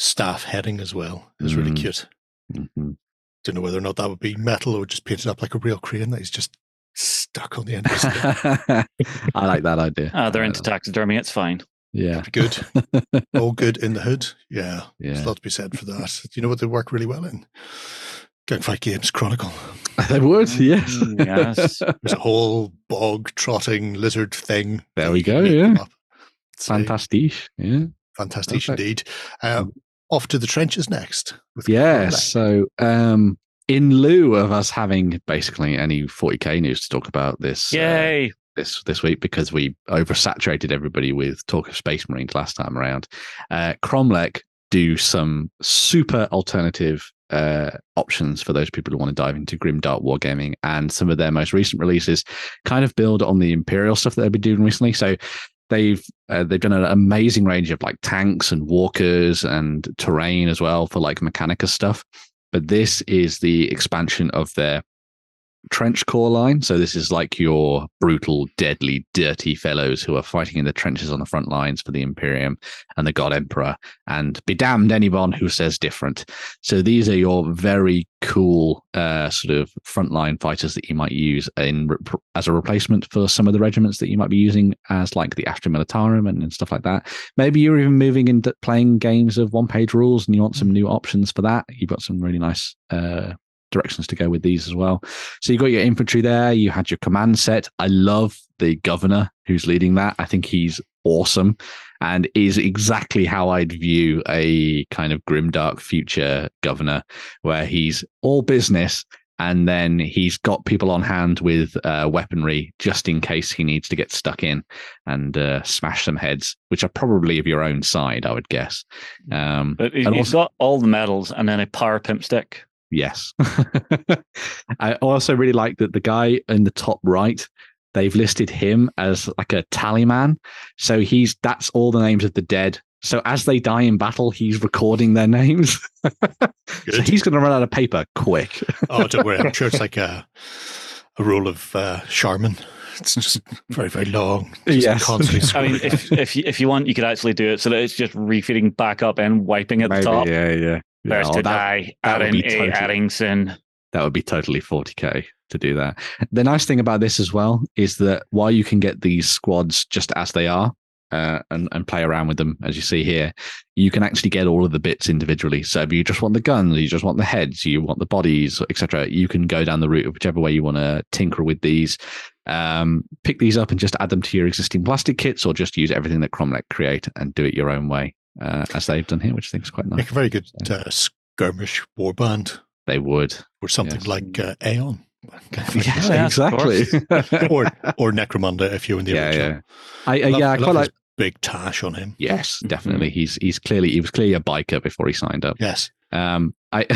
staff heading as well is really Mm. cute. think. Mhm. Don't know whether or not that would be metal or just painted up like a real crane that is just stuck on the end of his. [laughs] I like that idea. Ah, they're into taxidermy. It's fine. Yeah, Good. [laughs] All good in the hood. Yeah. yeah. There's a lot to be said for that. Do you know what they work really well in? Gangfight Games Chronicle. [laughs] they would. Yes. Mm, yes. There's a whole bog trotting lizard thing. There we go, yeah. them Fantastic. Yeah. Fantastic indeed. Um, off to the trenches next. yeah. So, um, in lieu of us having basically any 40k news to talk about this, uh, Yay. this this week because we oversaturated everybody with talk of Space Marines last time around. Uh, Cromlech do some super alternative uh, options for those people who want to dive into grim dark wargaming, and some of their most recent releases kind of build on the Imperial stuff that they've been doing recently. So. They've uh, they've done an amazing range of like tanks and walkers and terrain as well for like Mechanica stuff. But this is the expansion of their trench corps line. So this is like your brutal, deadly, dirty fellows who are fighting in the trenches on the front lines for the Imperium and the God Emperor, and be damned anyone who says different. So these are your very cool uh, sort of frontline fighters that you might use in as a replacement for some of the regiments that you might be using as like the Astra Militarum and, and stuff like that. Maybe you're even moving into playing games of one page rules and you want some new options for that. You've got some really nice uh, directions to go with these as well. So you got your infantry there. You had your command set. I love the governor who's leading that. I think he's awesome and is exactly how I'd view a kind of grimdark future governor, where he's all business. And then he's got people on hand with uh, weaponry just in case he needs to get stuck in and uh, smash some heads, which are probably of your own side, I would guess. Um, But he's also- got all the medals and then a power pimp stick. Yes. [laughs] I also really like that the guy in the top right, they've listed him as like a tally man. So he's that's all the names of the dead. So as they die in battle, he's recording their names. [laughs] so he's going to run out of paper quick. Oh, don't worry. I'm sure it's [laughs] like a, a roll of uh, Charmin. It's just very, very long. Yes. Constantly I mean, if if you, if you want, you could actually do it so that it's just refeeding back up and wiping at the top. yeah, yeah. There's Yeah, to oh, that, die. that would Aaron be A. totally- Addingson. that would be totally 40k to do that. The nice thing about this as well is that while you can get these squads just as they are uh, and, and play around with them, as you see here, you can actually get all of the bits individually. So if you just want the guns, you just want the heads, you want the bodies, etc., you can go down the route of whichever way you want to tinker with these. Um, pick these up and just add them to your existing plastic kits, or just use everything that Cromlech create and do it your own way, uh, as they've done here, which I think is quite nice. Make a very good uh, skirmish warband They would, or something Yes. like uh, Aeon. [laughs] yeah, yes, of exactly. [laughs] [laughs] or or Necromunda if you're in the yeah, original. yeah. I, uh, love- yeah, I love quite like. his big tash on him. Yes, Mhm. definitely. He's he's clearly he was clearly a biker before he signed up. Yes. Um, I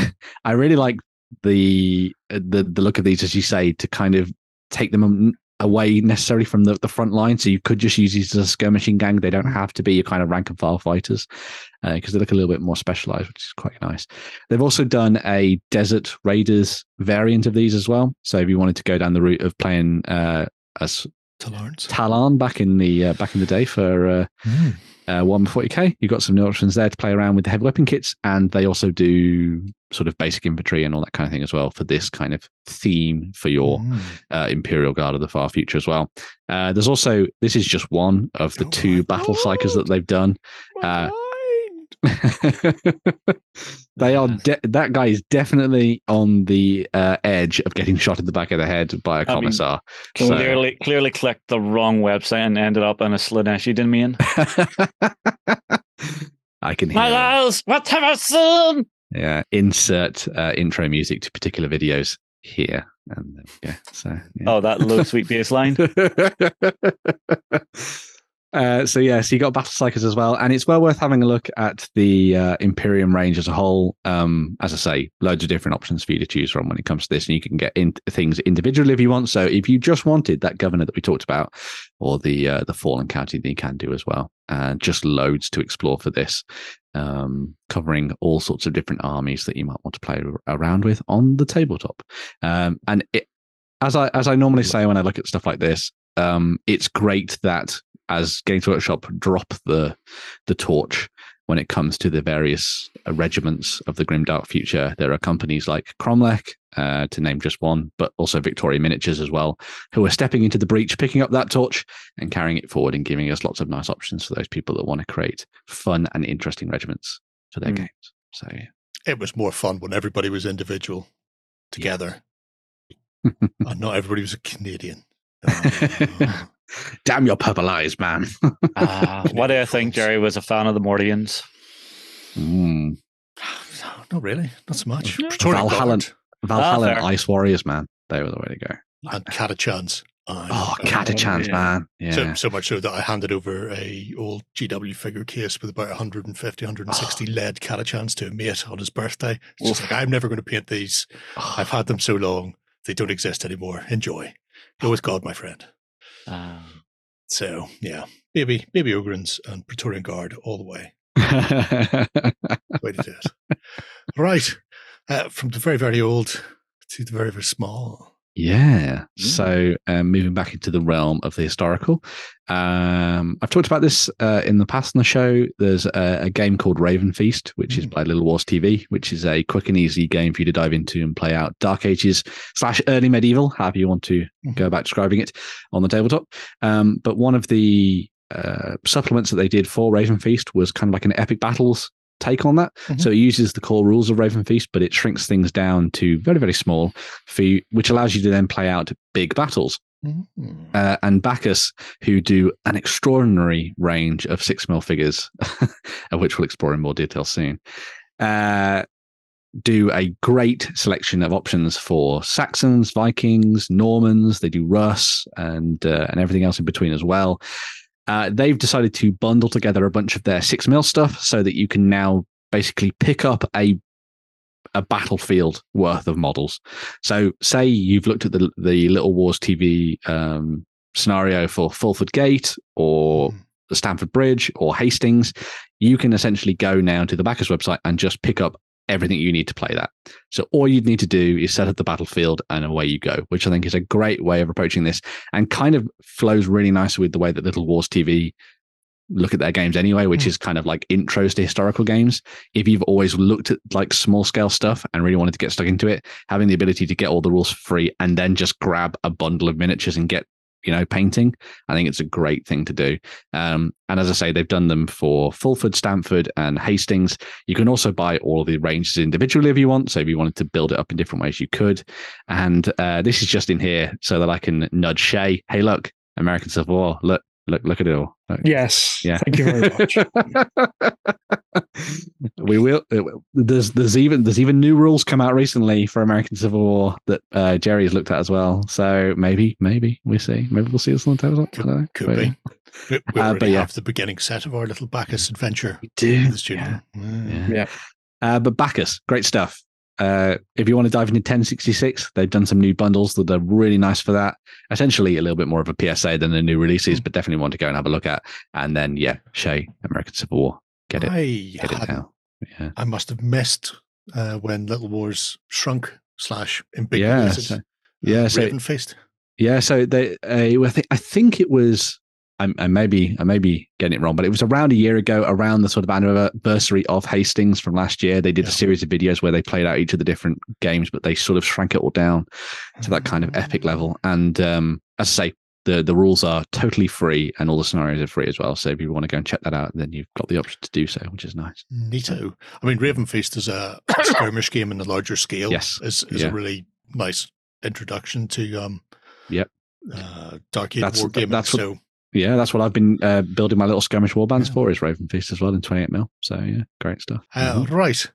I really like the the the look of these, as you say, to kind of take them away necessarily from the, the front line. So you could just use these as a skirmishing gang. They don't have to be your kind of rank and file fighters because they look a little bit more specialized, which is quite nice. They've also done a Desert Raiders variant of these as well. So if you wanted to go down the route of playing uh, as. Tallarn back in the uh, back in the day for uh, uh, 140k. You've got some new options there to play around with the heavy weapon kits, and they also do sort of basic infantry and all that kind of thing as well for this kind of theme for your Mm. uh, Imperial Guard of the Far Future as well. Uh, there's also this is just one of the Oh two battle cycles that they've done. Uh. [laughs] they are de- that guy is definitely on the uh, edge of getting shot in the back of the head by a I mean, commissar. So- Clearly, clearly clicked the wrong website and ended up in a Slaaneshi mean. [laughs] I can hear. My lads, what have I seen? Yeah, insert uh, intro music to particular videos here, and there we go. So yeah. Oh, that low sweet bass line. [laughs] uh, so yeah, so you got battle cycles as well, and it's well worth having a look at the uh, Imperium range as a whole. Um, as I say, loads of different options for you to choose from when it comes to this, and you can get in things individually if you want. So if you just wanted that governor that we talked about, or the uh, the fallen county, then you can do as well. Uh, just loads to explore for this, um, covering all sorts of different armies that you might want to play around with on the tabletop. Um, and it, as I as I normally say when I look at stuff like this, um, it's great that as Games Workshop drop the the torch when it comes to the various uh, regiments of the Grim Dark Future. There are companies like Cromlech, uh, to name just one, but also Victoria Miniatures as well, who are stepping into the breach, picking up that torch and carrying it forward and giving us lots of nice options for those people that want to create fun and interesting regiments for their Mm. games. So yeah. It was more fun when everybody was individual together, and [laughs] not everybody was a Cadian. [laughs] Oh. Damn your purple eyes, man. [laughs] Ah, what do I think Jerry was a fan of the Mordians? Mm. no, [sighs] not really, not so much. Yeah. Praetorian Valhalla. Valhalla and fair. Ice Warriors, man. They were the way to go. and Catachans. I Oh, know. Catachans, yeah. man. Yeah. So, so much so that I handed over a old GW figure case with about 150, 160 lead Catachans to a mate on his birthday. It's just like, I'm never going to paint these. I've had them so long, they don't exist anymore. Enjoy. Go with God, my friend. Ah. So, yeah, baby, baby Ogryns and Praetorian Guard all the way. Way to do it. right. Uh, from the very, very old to the very, very small. Yeah. Mm. So um, moving back into the realm of the historical, um, I've talked about this uh, in the past on the show. There's a, a game called Raven Feast, which is Mm. by Little Wars TV, which is a quick and easy game for you to dive into and play out Dark Ages slash early medieval, however you want to Mhm. go about describing it on the tabletop. Um, but one of the uh, supplements that they did for Raven Feast was kind of like an epic battles take on that. Mhm. So it uses the core rules of Raven Feast, but it shrinks things down to very, very small for you, which allows you to then play out big battles. Mhm. Uh, and Baccus, who do an extraordinary range of six mil figures, [laughs] which we'll explore in more detail soon, uh, do a great selection of options for Saxons, Vikings, Normans. They do Rus and uh, and everything else in between as well. Uh, they've decided to bundle together a bunch of their six mil stuff so that you can now basically pick up a a battlefield worth of models. So, say you've looked at the the Little Wars TV um, scenario for Fulford Gate or Mhm. the Stamford Bridge or Hastings, you can essentially go now to the Baccus website and just pick up everything you need to play that. So all you'd need to do is set up the battlefield and away you go, which I think is a great way of approaching this and kind of flows really nicely with the way that Little Wars TV look at their games anyway, which Hmm. is kind of like intros to historical games. If you've always looked at like small scale stuff and really wanted to get stuck into it, having the ability to get all the rules for free and then just grab a bundle of miniatures and get you know painting i think it's a great thing to do um, and as i say they've done them for fulford stamford and hastings you can also buy all of the ranges individually if you want so if you wanted to build it up in different ways you could and uh, this is just in here so that i can nudge shay hey look american civil war look look look at it all Look. Yes. Yeah. Thank you very much. [laughs] we will. uh, There's there's even there's even new rules come out recently for American Civil War that uh, Jerry has looked at as well. So maybe maybe we see maybe we'll see this on the tabletop. I Could, don't could But, be. We, we Uh, already but yeah. have the beginning set of our little Baccus adventure We do. in the studio. Mm. Yeah. Yeah. Uh, but Baccus, great stuff. Uh, if you want to dive into 1066, they've done some new bundles that are really nice for that. Essentially, a little bit more of a PSA than the new releases, but definitely want to go and have a look at. And then, yeah, Shay, American Civil War, get it, I, get it now. Yeah, I must have missed uh, when Little Wars shrunk slash in big yeah, so, yeah. So Raven Feast. Yeah, so they, uh, I think I think it was I, I may be I may be getting it wrong, but it was around a year ago, around the sort of anniversary of Hastings from last year. They did Yeah. a series of videos where they played out each of the different games, but they sort of shrank it all down to that kind of epic level. And um, as I say, the the rules are totally free, and all the scenarios are free as well. So if you want to go and check that out, then you've got the option to do so, which is nice. Neato. I mean, Raven Feast is a [coughs] skirmish game in a larger scale. Yes. Is, is Yeah. a really nice introduction to um Yep. uh Dark Age That's- Wargaming. that's what- so Yeah, that's what I've been uh, building my little skirmish warbands Yeah. for is Raven Feast as well in 28 mil. So yeah, great stuff. uh, Mhm. right.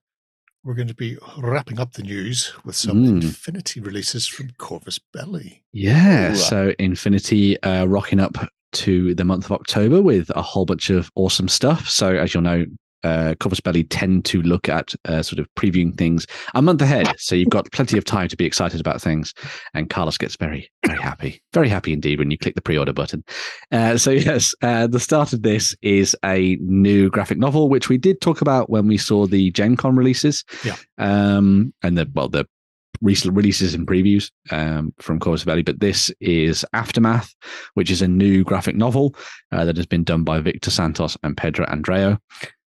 We're going to be wrapping up the news with some Mm. Infinity releases from Corvus Belli. Yeah, Ooh. so Infinity uh, rocking up to the month of October with a whole bunch of awesome stuff. So as you'll know, uh, Corvus Belli tend to look at uh, sort of previewing things a month ahead. So you've got plenty of time to be excited about things. And Carlos gets very, very happy, very happy indeed when you click the pre-order button. Uh, so yes, uh, the start of this is a new graphic novel, which we did talk about when we saw the Gen Con releases. Yeah. Um, and the well, the recent releases and previews um, from Corvus Belli, but this is Aftermath, which is a new graphic novel uh, that has been done by Victor Santos and Pedro Andreo.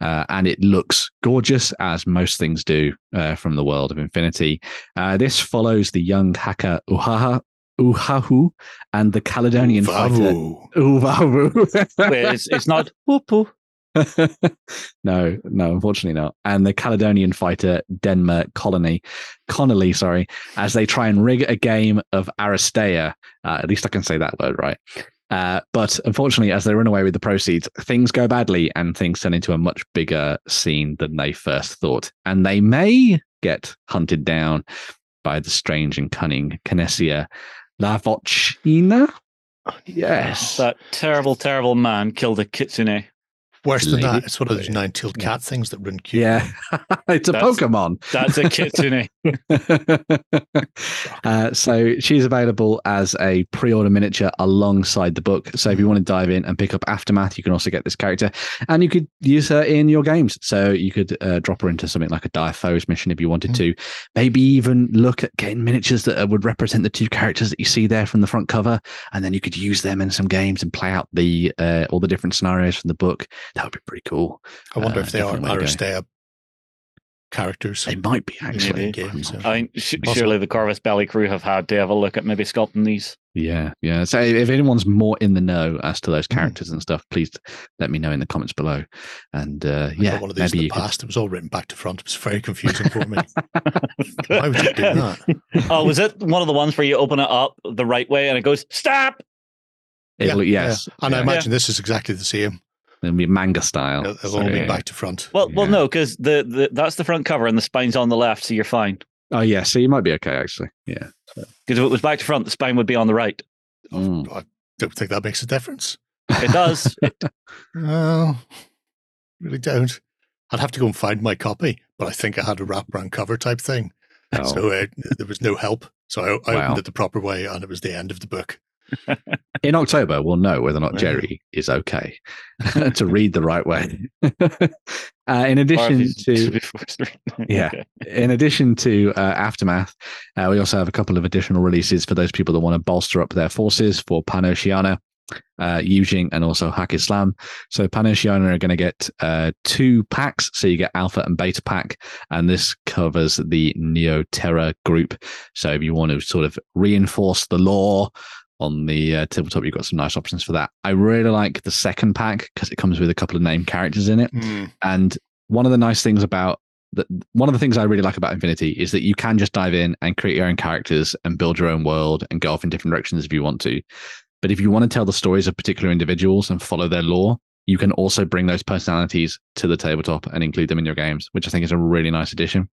Uh, and it looks gorgeous, as most things do uh, from the world of Infinity. Uh, this follows the young hacker Uhaha, Uhahu and the Caledonian fighter Vavu. Uvavu. Wait, it's, it's not whoop [laughs] no, no, unfortunately not. And the Caledonian fighter Denmark Colony, Connolly, sorry, as they try and rig a game of Aristeia. Uh, at least I can say that word right. Uh, but unfortunately, as they run away with the proceeds, things go badly and things turn into a much bigger scene than they first thought. And they may get hunted down by the strange and cunning Kinesia Lavochina. Yes. That terrible, terrible man killed a kitsune. Worse than that, it's one of those nine-tailed cat things that run cute. Yeah, [laughs] it's a That's- Pokemon. That's a kitsune. [laughs] uh, so she's available as a pre-order miniature alongside the book. So if you want to dive in and pick up Aftermath, you can also get this character, and you could use her in your games. So you could uh, drop her into something like a Dire Foes mission if you wanted to. Maybe even look at getting miniatures that uh, would represent the two characters that you see there from the front cover, and then you could use them in some games and play out the uh, all the different scenarios from the book. That would be pretty cool. I wonder Uh, if they are different way. Aristeia characters. They might be actually. Maybe. Game, so- I mean, sh- surely the Corvus Belli crew have had to have a look at maybe sculpting these. Yeah, yeah. So if anyone's more in the know as to those Mm. characters and stuff, please let me know in the comments below. And uh, yeah, one of these maybe in you the could- past. It was all written back to front. It was very confusing for me. [laughs] Why would you do [laughs] that? oh, was it one of the ones where you open it up the right way and it goes stop? It'll, Yeah, yes, And I yeah. imagine this is exactly the same. It'll be manga style. It'll, it'll So, all be back to front. Well, well, no, because the, the that's the front cover and the spine's on the left, so you're fine. Oh yeah, so you might be okay actually. Yeah. Because if it was back to front, the spine would be on the right. Mm. I don't think that makes a difference. It does. [laughs] No, really don't. I'd have to go and find my copy, but I think I had a wraparound cover type thing. Oh, So uh, there was no help. So I, I Wow. opened it the proper way and it was the end of the book. In October, we'll know whether or not Jerry is okay [laughs] to read the right way. [laughs] uh, in addition to before it's written. Yeah. In addition to uh, Aftermath, uh, we also have a couple of additional releases for those people that want to bolster up their forces for PanOceania, uh, Yujing, and also Haqqislam. So PanOceania are going to get uh, two packs. So you get Alpha and Beta pack, and this covers the Neo Terror group. So if you want to sort of reinforce the lore on the uh, tabletop, you've got some nice options for that. I really like the second pack because it comes with a couple of name characters in it. And one of the nice things about that, one of the things I really like about Infinity is that you can just dive in and create your own characters and build your own world and go off in different directions if you want to. But if you want to tell the stories of particular individuals and follow their lore, you can also bring those personalities to the tabletop and include them in your games, which I think is a really nice addition.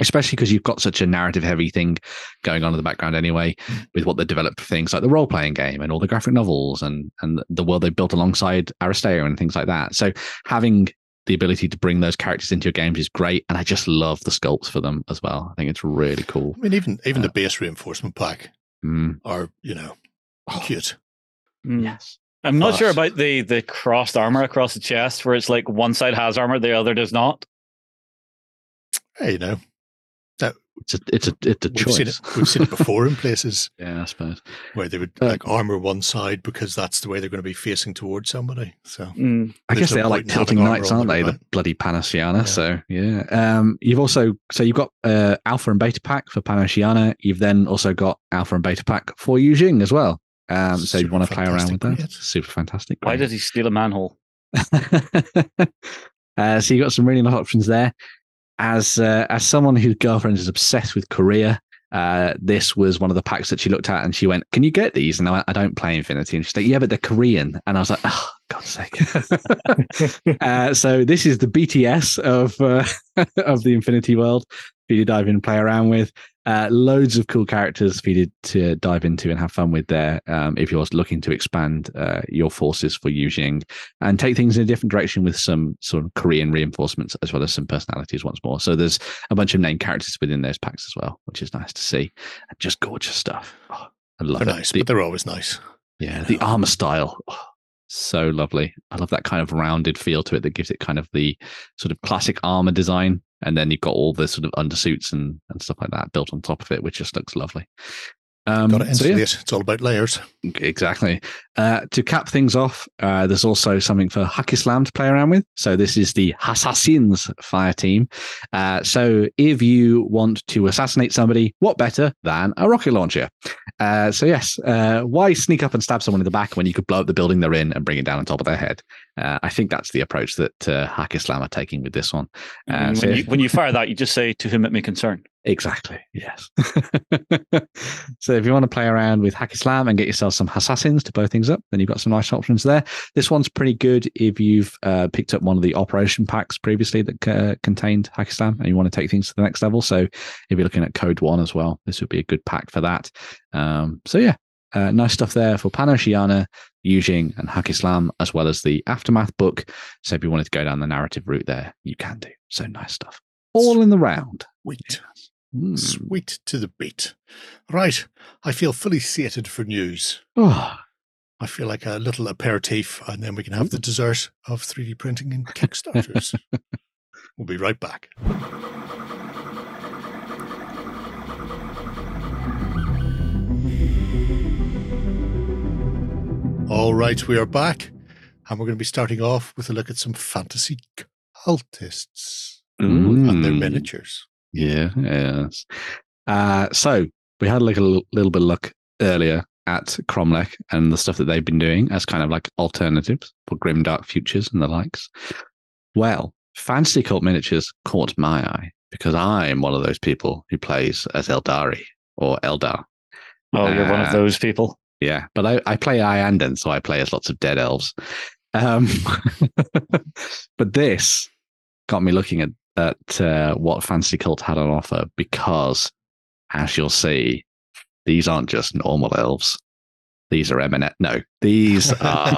Especially because you've got such a narrative heavy thing going on in the background anyway, with what they developed for things like the role playing game and all the graphic novels and and the world they built alongside Aristeia and things like that. So having the ability to bring those characters into your games is great, and I just love the sculpts for them as well. I think it's really cool. I mean, even even Uh, the base reinforcement pack Mm. are, you know, Oh. cute. Mm. Yes. I'm not sure about the the crossed armor across the chest, where it's like one side has armor, the other does not. Hey, you know, that It's a it's a it's a We've choice. seen it. We've seen it [laughs] before in places Yeah, I suppose. where they would Uh, like armor one side because that's the way they're going to be facing towards somebody. So Mm. I guess they are like point in having tilting knights, aren't they? The right? bloody PanOceania. Yeah. So yeah. Um, you've also so you've got uh, Alpha and Beta pack for PanOceania. You've then also got Alpha and Beta pack for Yujing as well. Um, so you want to play around with that? great. Super fantastic. Why does he steal a manhole? [laughs] uh, so you got some really nice options there. As uh, as someone whose girlfriend is obsessed with Korea, uh, this was one of the packs that she looked at and she went, "Can you get these?" And I went, "I don't play Infinity." And she's like, "Yeah, but they're Korean." And I was like, "Oh, God's sake!" [laughs] [laughs] uh, so this is the BTS of uh, [laughs] of the Infinity World for you to dive in and play around with. Uh, loads of cool characters for you to, to dive into and have fun with there. Um, if you're looking to expand uh, your forces for Yujing and take things in a different direction with some sort of Korean reinforcements as well as some personalities once more. So there's a bunch of named characters within those packs as well, which is nice to see. And just gorgeous stuff. Oh, I love they're it. nice, The- but they're always nice. yeah, the armor style. oh, so lovely. I love that kind of rounded feel to it that gives it kind of the sort of classic armor design. And then you've got all the sort of undersuits and, and stuff like that built on top of it, which just looks lovely. Um, Got to so yeah, insulate. It's all about layers. Exactly. Uh, to cap things off, uh, there's also something for Haqqislam to play around with. So this is the Assassins fire team. Uh, so if you want to assassinate somebody, what better than a rocket launcher? Uh, so yes, uh, why sneak up and stab someone in the back when you could blow up the building they're in and bring it down on top of their head? Uh, I think that's the approach that uh, Haqqislam are taking with this one. Uh, And so when, yeah. you, when you fire that, you just say, "To whom it may concern." Exactly. Yes. [laughs] so if you want to play around with Haqqislam and get yourself some assassins to blow things up, then you've got some nice options there. This one's pretty good if you've uh, picked up one of the operation packs previously that uh, contained Haqqislam and you want to take things to the next level. So if you're looking at Code One as well, this would be a good pack for that. Um, so yeah, uh, nice stuff there for PanOceania, Yujing, and Haqqislam, as well as the Aftermath book. So if you wanted to go down the narrative route there, you can do. So nice stuff. All in the round. Sweet. Mm. Sweet to the beat. Right. I feel fully sated for news. Oh, I feel like a little aperitif, and then we can have the dessert of 3D printing and Kickstarters. [laughs] we'll be right back. All right, we are back, and we're going to be starting off with a look at some fantasy cultists and their Mm. miniatures. Yeah, yes. Uh, so we had like a little, little bit of look earlier at Cromlech and the stuff that they've been doing as kind of like alternatives for grim dark futures and the likes. Well, Fantasy Cult Miniatures caught my eye because I am one of those people who plays as Aeldari or Eldar. Oh, you're one of Uh, those people. Yeah, but I, I play Iyanden, so I play as lots of dead elves. Um, [laughs] but this got me looking at at uh, what Fantasy Cult had on offer because, as you'll see, these aren't just normal elves. These are Eminet. No, these are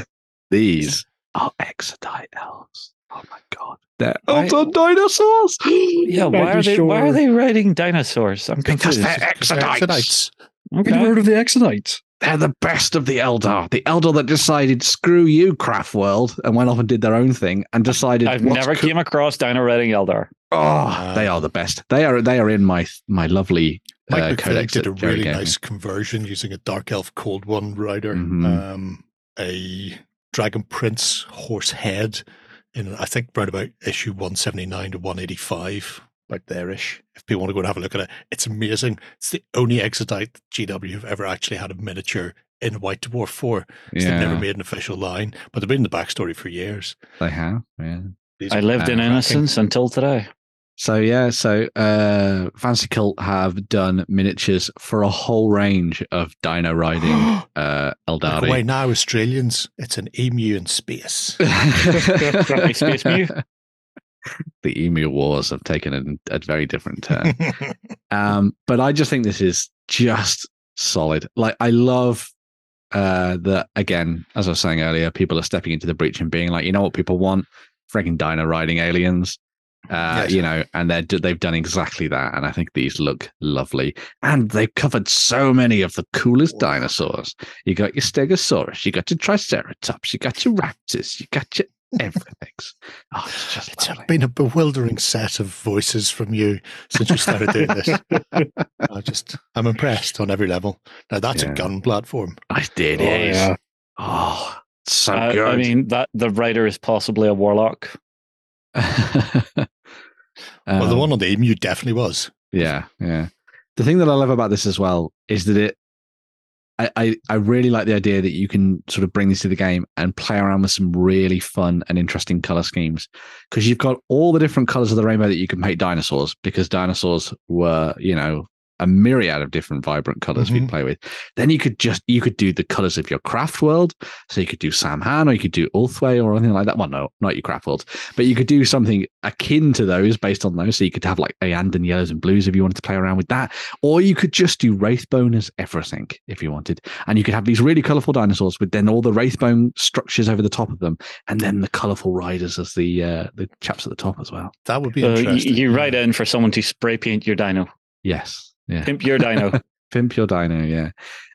[laughs] these are Exodite elves. Oh my god, they're I- elves on dinosaurs. [gasps] Yeah, why Are are you they why are they riding dinosaurs? I'm because confused. they're Exodites. Exodites. Have you Okay. heard of the Exodites? They're the best of the Eldar. The Eldar that decided, screw you, Craft World, and went off and did their own thing and decided. I've never co- came across Dino riding Eldar. Oh, they are the best. They are. They are in my my lovely Mike uh, McVey codex. did a that Jerry really gave nice conversion using a Dark Elf Cold One rider, Mhm. um, a Dragon Prince horse head, in I think round about issue one seventy nine to one eighty five, about there ish. If people want to go and have a look at it, it's amazing. It's the only Exodite GW have ever actually had a miniature in White Dwarf four. 'cause They've never made an official line, but they've been in the backstory for years. they have. Yeah. These I lived in cracking. innocence until today. So yeah, so uh, Fancy Cult have done miniatures for a whole range of dino riding [gasps] uh, Look away Aeldari. now, Australians. It's an emu in space. [laughs] [laughs] Space Mew. [laughs] the Emu Wars have taken a, a very different turn. [laughs] Um, but I just think this is just solid. Like I love uh that again, as I was saying earlier, people are stepping into the breach and being like, you know what people want? Freaking dino riding aliens. Uh, Yes. you know, and they're they've done exactly that, and I think these look lovely. And they've covered so many of the coolest dinosaurs. You got your Stegosaurus, you got your Triceratops, you got your Raptors, you got your Everything's. Oh, it's just It's lovely. been a bewildering set of voices from you since you started doing this. [laughs] I just, I'm impressed on every level. Now that's Yeah. a gun platform. I did Oh, it. yeah. Oh, so Uh, good. I mean, that the writer is possibly a warlock. [laughs] well, the Um, one on the emu definitely was. Yeah, yeah. The thing that I love about this as well is that it, I, I, really like the idea that you can sort of bring this to the game and play around with some really fun and interesting color schemes. Because you've got all the different colors of the rainbow that you can paint dinosaurs because dinosaurs were, you know, a myriad of different vibrant colors Mhm. we'd play with. Then you could just you could do the colors of your craft world. So you could do Saim-Hann or you could do Ulthwé or anything like that. Well, no, not your craft world, but you could do something akin to those based on those. So you could have like Iyanden yellows and blues if you wanted to play around with that, or you could just do Wraithbone as everything if you wanted, and you could have these really colorful dinosaurs with then all the Wraithbone structures over the top of them, and then the colorful riders as the uh, the chaps at the top as well. That would be Uh, y- interesting. you write in for someone to spray paint your dino, Yes, yeah. pimp your dino. [laughs] Pimp your dino, yeah.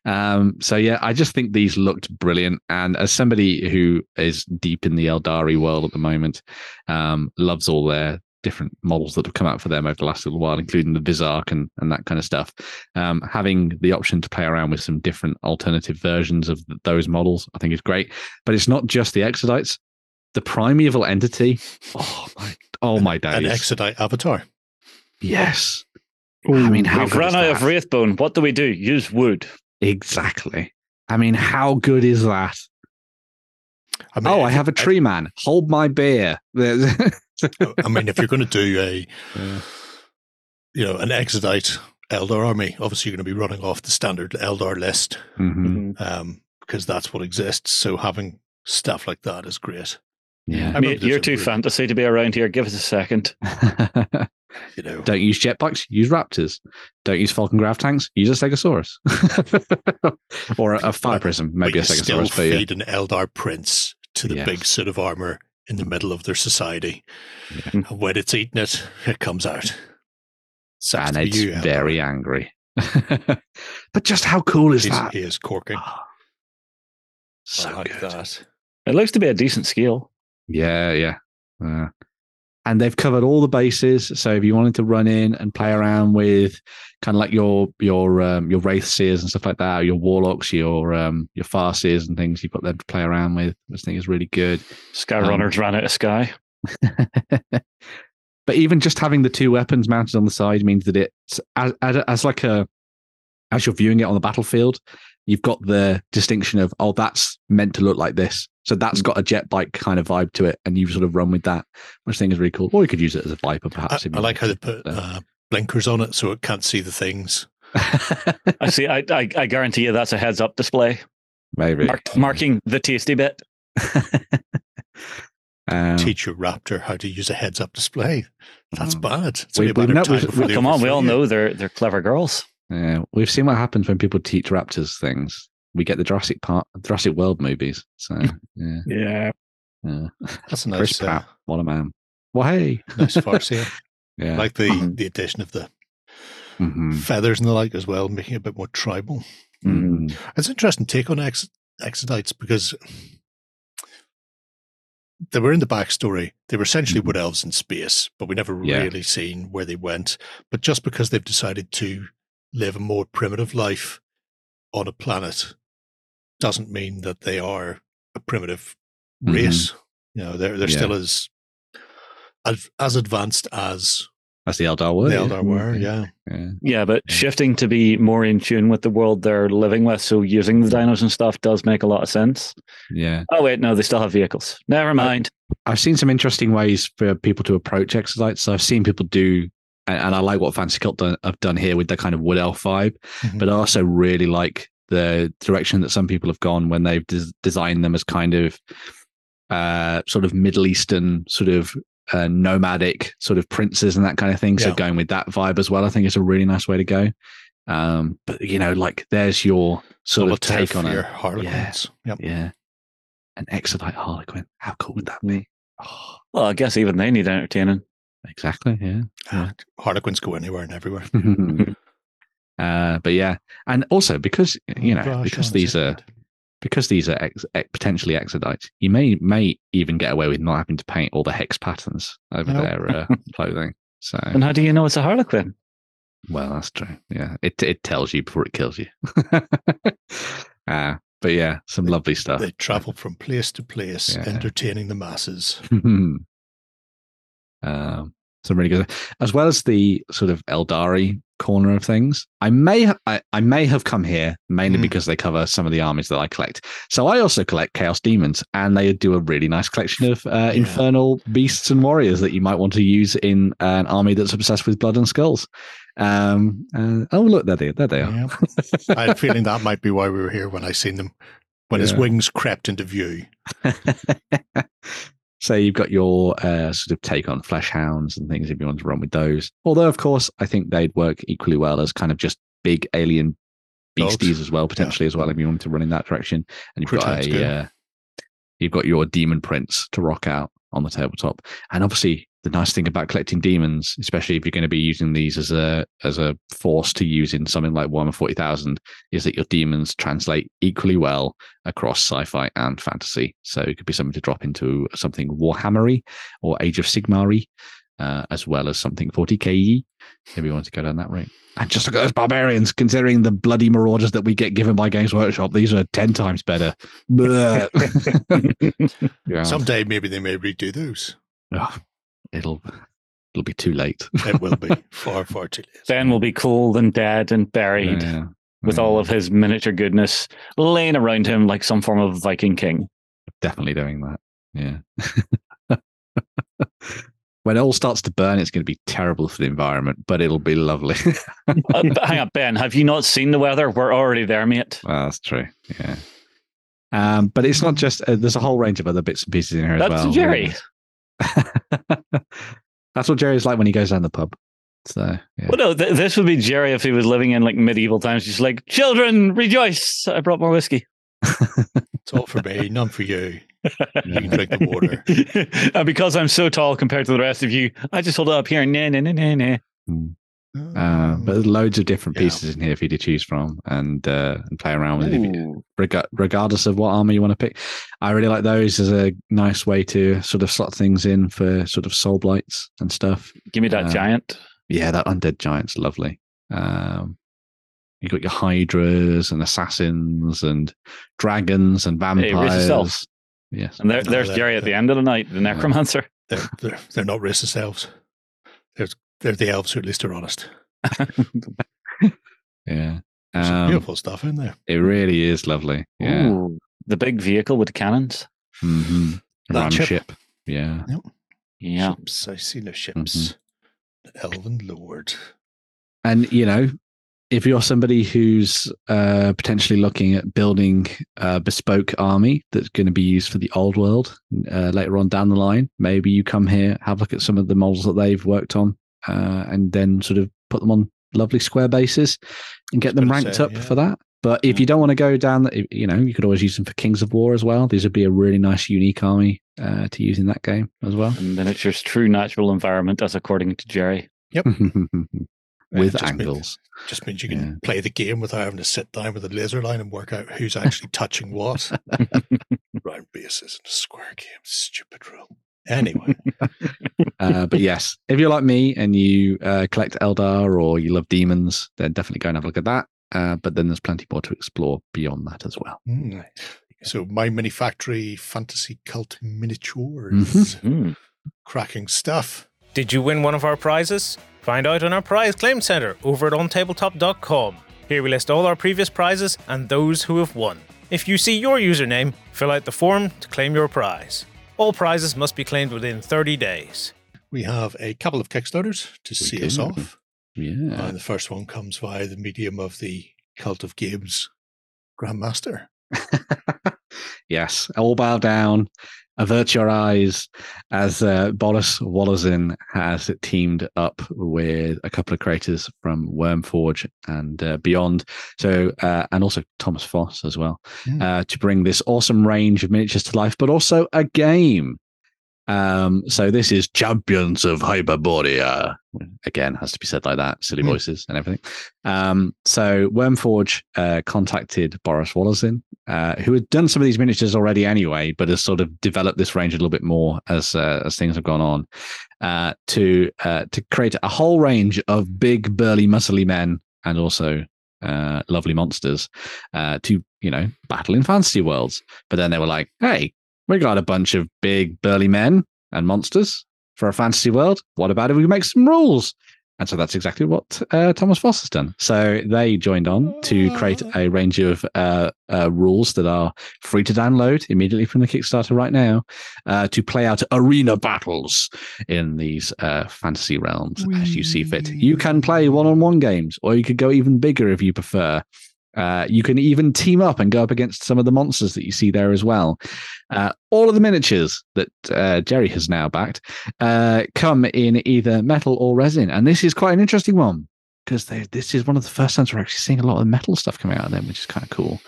Um, so yeah, I just think these looked brilliant. And as somebody who is deep in the Aeldari world at the moment, um, loves all their different models that have come out for them over the last little while, including the Visarch and, and that kind of stuff. Um, having the option to play around with some different alternative versions of th- those models, I think is great. But it's not just the Exodites. The primeval entity, [laughs] oh my, oh my An! Exodite avatar. yes, Ooh, I mean, how We've good run is out of that? Wraithbone. What do we do? Use wood. Exactly. I mean, how good is that? I mean, oh, I have a tree man. Hold my beer. [laughs] I mean, if you're going to do a, [laughs] you know, an Exodite Eldar army, obviously you're going to be running off the standard Eldar list Mhm. um, because that's what exists. So having stuff like that is great. Yeah. I mean, you're too really- fantasy to be around here. Give us a second. You know, Don't use jetbikes. Use raptors. Don't use Falcon Grav tanks. Use a Stegosaurus [laughs] or a, a fire prism. but Maybe you a still Stegosaurus. But yeah. feed an Eldar prince to the Yes. big suit of armor in the middle of their society. Yeah. When it's eating it, it comes out. Sucks and it's you, Eldar. very angry. [laughs] but just how cool is He's- that? He is corking. Ah, so I like good. that. It looks to be a decent scale. Yeah, yeah. Uh, and they've covered all the bases. So if you wanted to run in and play around with kind of like your your um, your wraith seers and stuff like that, or your warlocks, your um, your far seers and things, you've got them to play around with, which I think is really good. Sky Um, Runners ran out of sky. [laughs] but even just having the two weapons mounted on the side means that it's as, as, as like a as you're viewing it on the battlefield, you've got the distinction of oh, that's meant to look like this. So that's got a jet bike kind of vibe to it, and you sort of run with that, which I think is really cool. Or you could use it as a viper, I, perhaps. if I like how they put uh, blinkers on it so it can't see the things. [laughs] I see. I, I, I guarantee you that's a heads up display Maybe marked, marking the tasty bit. [laughs] Um, Teach your raptor how to use a heads up display. That's Oh. bad. It's We- only a we know- we- before come on, we all know they're they're clever girls. yeah, we've seen what happens when people teach raptors things. We get the Jurassic Park, Jurassic World movies. So [laughs] yeah, Yeah. yeah. That's a Chris nice, uh, Pratt, what a man. Well, hey, nice [laughs] farce here. yeah. Like the, Mhm. the addition of the Mhm. feathers and the like as well, making it a bit more tribal. Mhm. It's an interesting take on Ex- Exodites because they were in the backstory. They were essentially Mhm. wood elves in space, but we never Yeah. really seen where they went. But just because they've decided to live a more primitive life on a planet doesn't mean that they are a primitive Mhm. race. You know, they're they're Yeah. still as as as advanced as as the Eldar word. the yeah. Eldar were. Yeah, Yeah. Yeah, but shifting to be more in tune with the world they're living with, so using the dinos and stuff does make a lot of sense. yeah. Oh wait, no, they still have vehicles. Never mind. I've seen some interesting ways for people to approach Exodites. So I've seen people do, and, and I like what Fancy Cult done, have done here with the kind of wood elf vibe, Mhm. but I also really like the direction that some people have gone when they've des- designed them as kind of uh, sort of Middle Eastern sort of uh, nomadic sort of princes and that kind of thing. So Yeah. going with that vibe as well, I think it's a really nice way to go. Um, but you know, like there's your sort of take on it. Harlequins. Yep. Yeah. An Exodite Harlequin. How cool would that be? Oh, [sighs] Well, I guess even they need entertaining. exactly. Yeah. Ah, Harlequins go anywhere and everywhere. [laughs] [laughs] uh, but yeah. And also because, you know, Brush because these are, because these are ex, ex, potentially exodites, you may may even get away with not having to paint all the hex patterns over Nope. their uh, [laughs] clothing. So, And how do you know it's a Harlequin? well, that's true. Yeah, it it tells you before it kills you. [laughs] uh, but yeah, some lovely stuff. They travel from place to place, Yeah. entertaining the masses. [laughs] um, some really good, as well as the sort of Aeldari corner of things. I may ha- I, I may have come here mainly Mm. because they cover some of the armies that I collect. So I also collect Chaos Demons, and they do a really nice collection of uh, infernal beasts and warriors that you might want to use in an army that's obsessed with blood and skulls. Um, uh, oh look, there they there they are. Yeah. [laughs] I had a feeling that might be why we were here when I seen them. When his wings crept into view. [laughs] so you've got your uh, sort of take on flesh hounds and things if you want to run with those. Although, of course, I think they'd work equally well as kind of just big alien Dogs. beasties as well, potentially as well if you want to run in that direction. And you've got a uh, you've got your demon prince to rock out on the tabletop. And obviously, the nice thing about collecting demons, especially if you're going to be using these as a as a force to use in something like Warhammer Forty Thousand, is that your demons translate equally well across sci-fi and fantasy. So it could be something to drop into something Warhammery or Age of Sigmar, uh, as well as something 40K Maybe you want to go down that route. And just look at those barbarians, considering the bloody marauders that we get given by Games Workshop, these are 10 times better. [laughs] [laughs] Yeah. Someday maybe they may redo those. Ugh, it'll it'll be too late. It will be [laughs] far, far too late. Ben will be cold and dead and buried Yeah. with Yeah. all of his miniature goodness laying around him like some form of Viking king. definitely doing that. Yeah. [laughs] when it all starts to burn, it's going to be terrible for the environment, but it'll be lovely. [laughs] Uh, hang on, Ben, have you not seen the weather? We're already there, mate. well, that's true. Yeah. Um, but it's not just, uh, there's a whole range of other bits and pieces in here That's as well. Jerry. [laughs] that's what Jerry's like when he goes down the pub. So, yeah. Well, no, th- this would be Jerry if he was living in like medieval times. Just like, children, rejoice! I brought more whiskey. [laughs] It's all for me, none for you. You can drink the water. [laughs] and because I'm so tall compared to the rest of you, I just hold it up here. Nah, nah, nah, nah, nah. Hmm. Uh, but there's loads of different Yeah. pieces in here for you to choose from and uh, and play around with. If you, reg- regardless of what armor you want to pick. I really like those as a nice way to sort of slot things in for sort of soul blights and stuff. Give me that Uh, giant. Yeah, that undead giant's lovely. Um, you got your hydras and assassins and dragons and Hey, raise vampires. yes, And there, there's that- Jerry at the end of the night, the necromancer. They're, they're, they're not racist elves. They're, they're the elves who at least are honest. [laughs] yeah. There's some Um, beautiful stuff in there. it really is lovely. Yeah. Ooh, the big vehicle with the cannons. hmm That Ram ship. ship. Yeah. Yeah. Ships. I see the ships. Mm-hmm. The Elven Lord. And you know, if you're somebody who's uh, potentially looking at building a bespoke army that's going to be used for the old world uh, later on down the line, maybe you come here, have a look at some of the models that they've worked on, uh, and then sort of put them on lovely square bases and get them ranked say, up yeah. for that. But if you don't want to go down, that, you know, you could always use them for Kings of War as well. These would be a really nice, unique army uh, to use in that game as well. And miniature's true natural environment, as according to Jerry. Yep. [laughs] With just means- angles. just means you can Yeah. play the game without having to sit down with a laser line and work out who's actually touching what. [laughs] Round bases and a square game, stupid rule. Anyway, [laughs] uh, but yes, if you're like me and you uh, collect Eldar or you love demons, then definitely go and have a look at that. Uh, but then there's plenty more to explore beyond that as well. hmm. so my mini factory fantasy cult miniatures. Mhm. Hmm. Cracking stuff. Did you win one of our prizes? Find out on our prize claim center over at ontabletop.com. Here we list all our previous prizes and those who have won. If you see your username, fill out the form to claim your prize. All prizes must be claimed within 30 days. We have a couple of Kickstarters to see us off. Yeah. And the first one comes via the medium of the Cult of Games Grandmaster. [laughs] yes, all bow down, avert your eyes, as uh, Boris Woloszyn has teamed up with a couple of creators from Wormforge and uh, beyond. So, uh, and also Thomas Foss as well, Mm. uh, to bring this awesome range of miniatures to life, but also a game. Um, so this is Champions of Hyperborea. Again, has to be said like that, silly Hmm. voices and everything. Um, so Wormforge uh, contacted Boris Woloszyn, uh, who had done some of these miniatures already anyway, but has sort of developed this range a little bit more as uh, as things have gone on, uh, to uh, to create a whole range of big, burly, muscly men and also uh, lovely monsters uh, to you know battle in fantasy worlds. But then they were like, hey, we got a bunch of big burly men and monsters for a fantasy world. What about if we make some rules? And so that's exactly what uh, Thomas Foss has done. So they joined on to create a range of uh, uh, rules that are free to download immediately from the Kickstarter right now uh, to play out arena battles in these uh, fantasy realms as you see fit. You can play one on one games, or you could go even bigger if you prefer. Uh, you can even team up and go up against some of the monsters that you see there as well. Uh, all of the miniatures that uh, Jerry has now backed uh, come in either metal or resin, and this is quite an interesting one because this is one of the first times we're actually seeing a lot of the metal stuff coming out of them, which is kind of cool.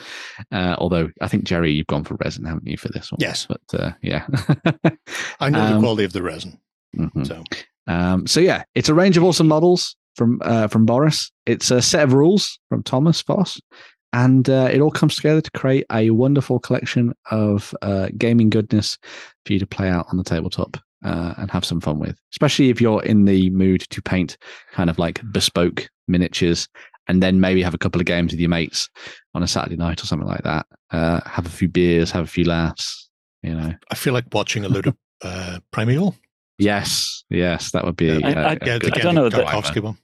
Uh, although I think Jerry, you've gone for resin, haven't you, for this one? Yes. but uh, yeah. I know the Um, quality of the resin. Mhm. So Um, so yeah, it's a range of awesome models from uh, from Boris. It's a set of rules from Thomas Foss, and uh, it all comes together to create a wonderful collection of uh, gaming goodness for you to play out on the tabletop uh, and have some fun with. Especially if you're in the mood to paint kind of like bespoke miniatures, and then maybe have a couple of games with your mates on a Saturday night or something like that. Uh, have a few beers, have a few laughs. You know. I feel like watching a load of uh, Primeval. Yes, yes, that would be. Yeah, uh, I- I- a Yeah, I don't know that- Tarkovsky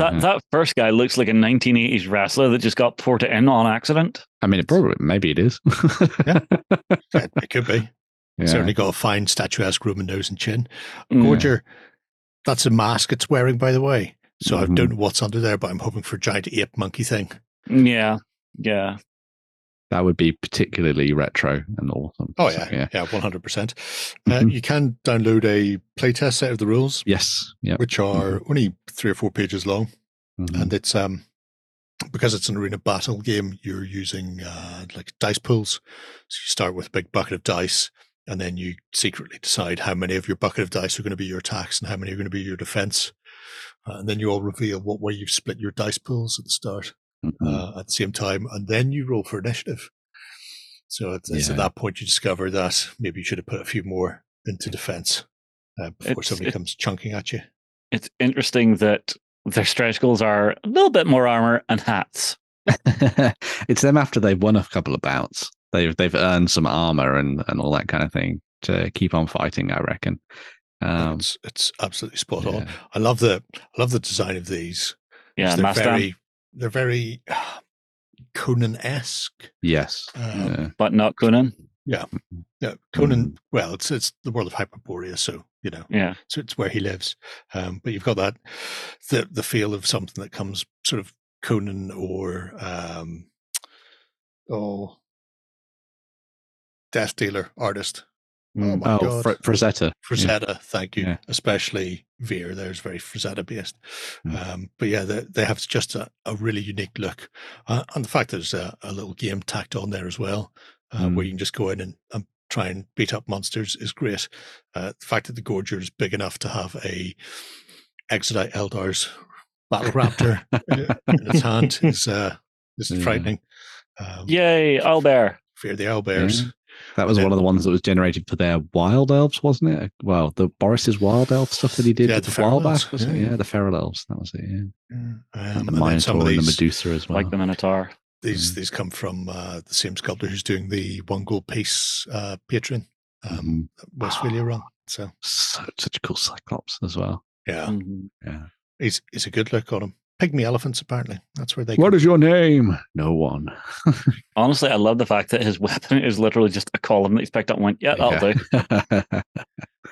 one. That that first guy looks like a 1980s wrestler that just got ported in on accident. I mean, it probably maybe it is. Yeah. [laughs] Yeah, it could be. Yeah. Certainly got a fine statuesque Roman nose and chin. Mm. Gorger, that's a mask it's wearing, by the way. So I Mhm. don't know what's under there, but I'm hoping for a giant ape monkey thing. Yeah, yeah. That would be particularly retro and awesome. Oh So, yeah, yeah. yeah, one hundred percent. Uh, Mhm. You can download a playtest set of the rules, Yes. Yeah. which are only three or four pages long, Mhm. and it's um because it's an arena battle game. You're using uh, like dice pools, so you start with a big bucket of dice, and then you secretly decide how many of your bucket of dice are going to be your attacks and how many are going to be your defense. Uh, and then you all reveal what way you've split your dice pools at the start Mhm. uh, at the same time, and then you roll for initiative. So it's, it's at that point you discover that maybe you should have put a few more into defense uh, before It's- somebody it- comes chunking at you. It's interesting that their stretch goals are a little bit more armor and hats. [laughs] it's them after they've won a couple of bouts. They've they've earned some armor and and all that kind of thing to keep on fighting. I reckon. Um, it's it's absolutely spot on. I love the I love the design of these. Yeah, they're very they're very [sighs] Conan esque. Yes. Um, Yeah. but not Conan. Yeah, yeah, Conan. Mm. Well, it's it's the world of Hyperborea, so you know, Yeah, so it's where he lives. Um, but you've got that the the feel of something that comes sort of Conan or um, oh, Death Dealer artist. Oh my oh, god, Fr- Frazetta. Yeah. Thank you. Yeah. Especially Veer, there's very Frazetta based. Mm. Um, but yeah, they, they have just a, a really unique look. Uh, and the fact there's a, a little game tacked on there as well, uh, Mm. where you can just go in and, and try and beat up monsters is great. Uh, the fact that the Gorger is big enough to have a Exodite Eldar's battle raptor uh, [laughs] in its hand is, uh, is Yeah. frightening. Um, yay, Owlbear. Fear the owlbears. Yeah. That was And one of the ones that was generated for their wild elves, wasn't it? Well, the Boris's wild elf stuff that he did Yeah, a the while feral elves, back, was it? yeah. Yeah, the feral elves. That was it. Yeah, Yeah. Um, and the then some Minotaur of and the these- Medusa as well. Like the Minotaur. These Mm. these come from uh, the same sculptor who's doing the one gold piece uh, patron um, Mhm. Westfalia run. So So, such a cool cyclops as well. yeah, Mhm. Yeah. he's he's a good look on him. Pygmy elephants apparently. That's where they. What come is your name? No one. [laughs] Honestly, I love the fact that his [laughs] weapon is literally just a column that he's picked up and went, yeah, that'll do. [laughs]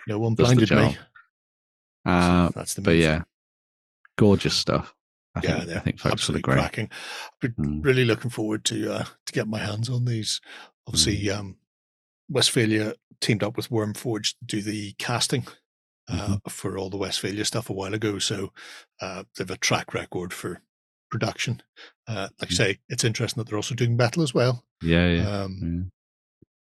No one Does the blinded me. job. uh, That's the but yeah, thing. gorgeous stuff. I yeah, think, they're I think folks will absolutely agree. cracking. But Mm. really looking forward to uh, to get my hands on these. Obviously, Mm. um, Westfalia teamed up with Wormforge to do the casting uh, Mm-hmm. for all the Westphalia stuff a while ago. So uh, they've a track record for production. Uh, like I Mm. say, it's interesting that they're also doing metal as well. Yeah, yeah. Um, yeah.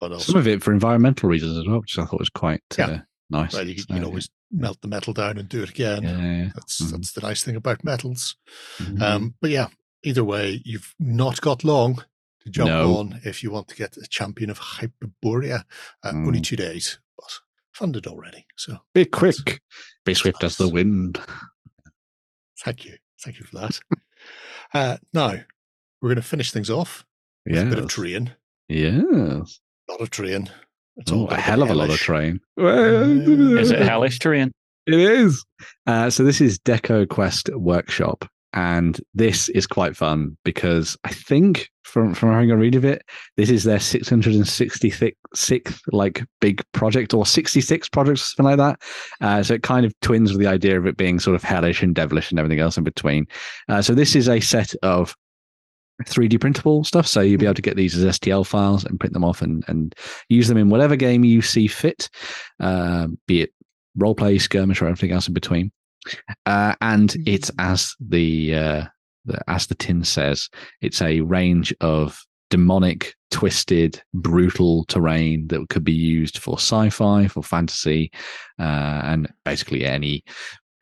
But also, Some of it for environmental reasons as well, which I thought was quite Yeah. uh, nice. Well, you, you So, can always melt the metal down and do it again. yeah. That's Mhm. that's the nice thing about metals. Mhm. Um, but yeah, either way, you've not got long to jump No. on if you want to get a champion of Hyperborea. Uh, Only Mm. two days, but funded already. So Be quick, be swift as the wind. thank you, thank you for that. [laughs] uh, now we're going to finish things off with a bit of Yes. train. Yes. A lot of train. It's Oh, a hell of a lot of hellish. train. [laughs] Is it hellish train? It is. Uh, so this is Deco Quest Workshop, and this is quite fun because I think from from having a read of it, this is their 666th like big project or 66 projects, something like that. Uh, so it kind of twins with the idea of it being sort of hellish and devilish and everything else in between. Uh, so this is a set of 3D printable stuff. So you'll be able to get these as STL files and print them off and, and use them in whatever game you see fit, uh, be it role play, skirmish, or everything else in between. Uh, and it's as the, uh, the as the tin says, it's a range of demonic, twisted, brutal terrain that could be used for sci-fi, for fantasy, uh, and basically any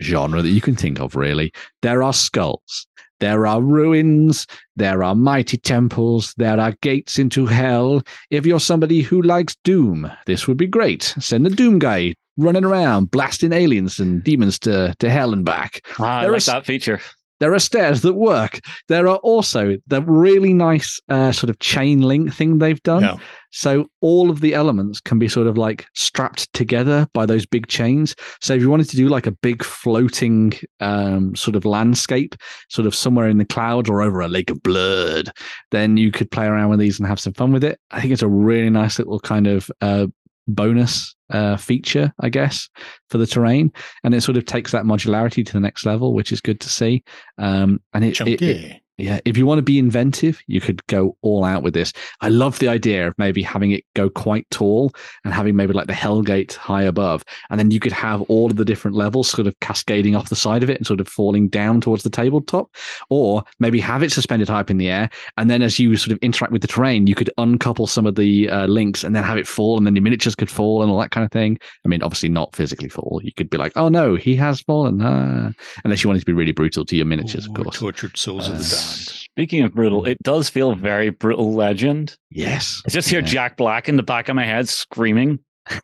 genre that you can think of. Really, there are skulls. There are ruins. There are mighty temples. There are gates into hell. If you're somebody who likes Doom, this would be great. Send the Doom guy running around, blasting aliens and demons to, to hell and back. Ah, I like is- that feature. There are stairs that work. There are also the really nice uh, sort of chain link thing they've done. Yeah. So all of the elements can be sort of like strapped together by those big chains. So if you wanted to do like a big floating um, sort of landscape, sort of somewhere in the clouds or over a lake of blood, then you could play around with these and have some fun with it. I think it's a really nice little kind of uh, bonus uh, feature, I guess, for the terrain, and it sort of takes that modularity to the next level, which is good to see. Um, and it, it, it yeah, if you want to be inventive, you could go all out with this. I love the idea of maybe having it go quite tall and having maybe like the Hellgate high above, and then you could have all of the different levels sort of cascading off the side of it and sort of falling down towards the tabletop, or maybe have it suspended high up in the air, and then as you sort of interact with the terrain, you could uncouple some of the uh, links and then have it fall, and then the miniatures could fall and all that kind of thing. I mean, obviously not physically fall. You could be like, oh no, he has fallen, ah. unless you wanted to be really brutal to your miniatures, of course. Tortured souls of the Uh, damned. Speaking of brutal, it does feel very brutal legend. Yes. I just hear Yeah. Jack Black in the back of my head screaming. [laughs] He's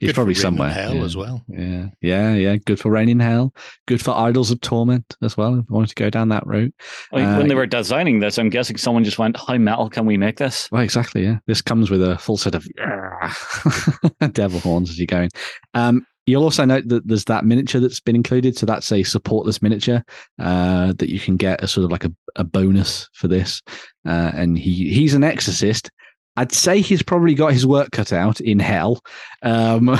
Good for probably in somewhere. hell yeah. as well. Yeah, yeah, yeah. Good for Reign in Hell. Good for Idols of Torment as well. If you wanted to go down that route. I mean, Uh, when they were designing this, I'm guessing someone just went, "How metal can we make this?" Well, exactly. Yeah, this comes with a full set of [laughs] devil horns as you're going. Um, you'll also note that there's that miniature that's been included. So that's a supportless miniature uh, that you can get as sort of like a, a bonus for this. Uh, and he he's an exorcist. I'd say he's probably got his work cut out in hell. Um,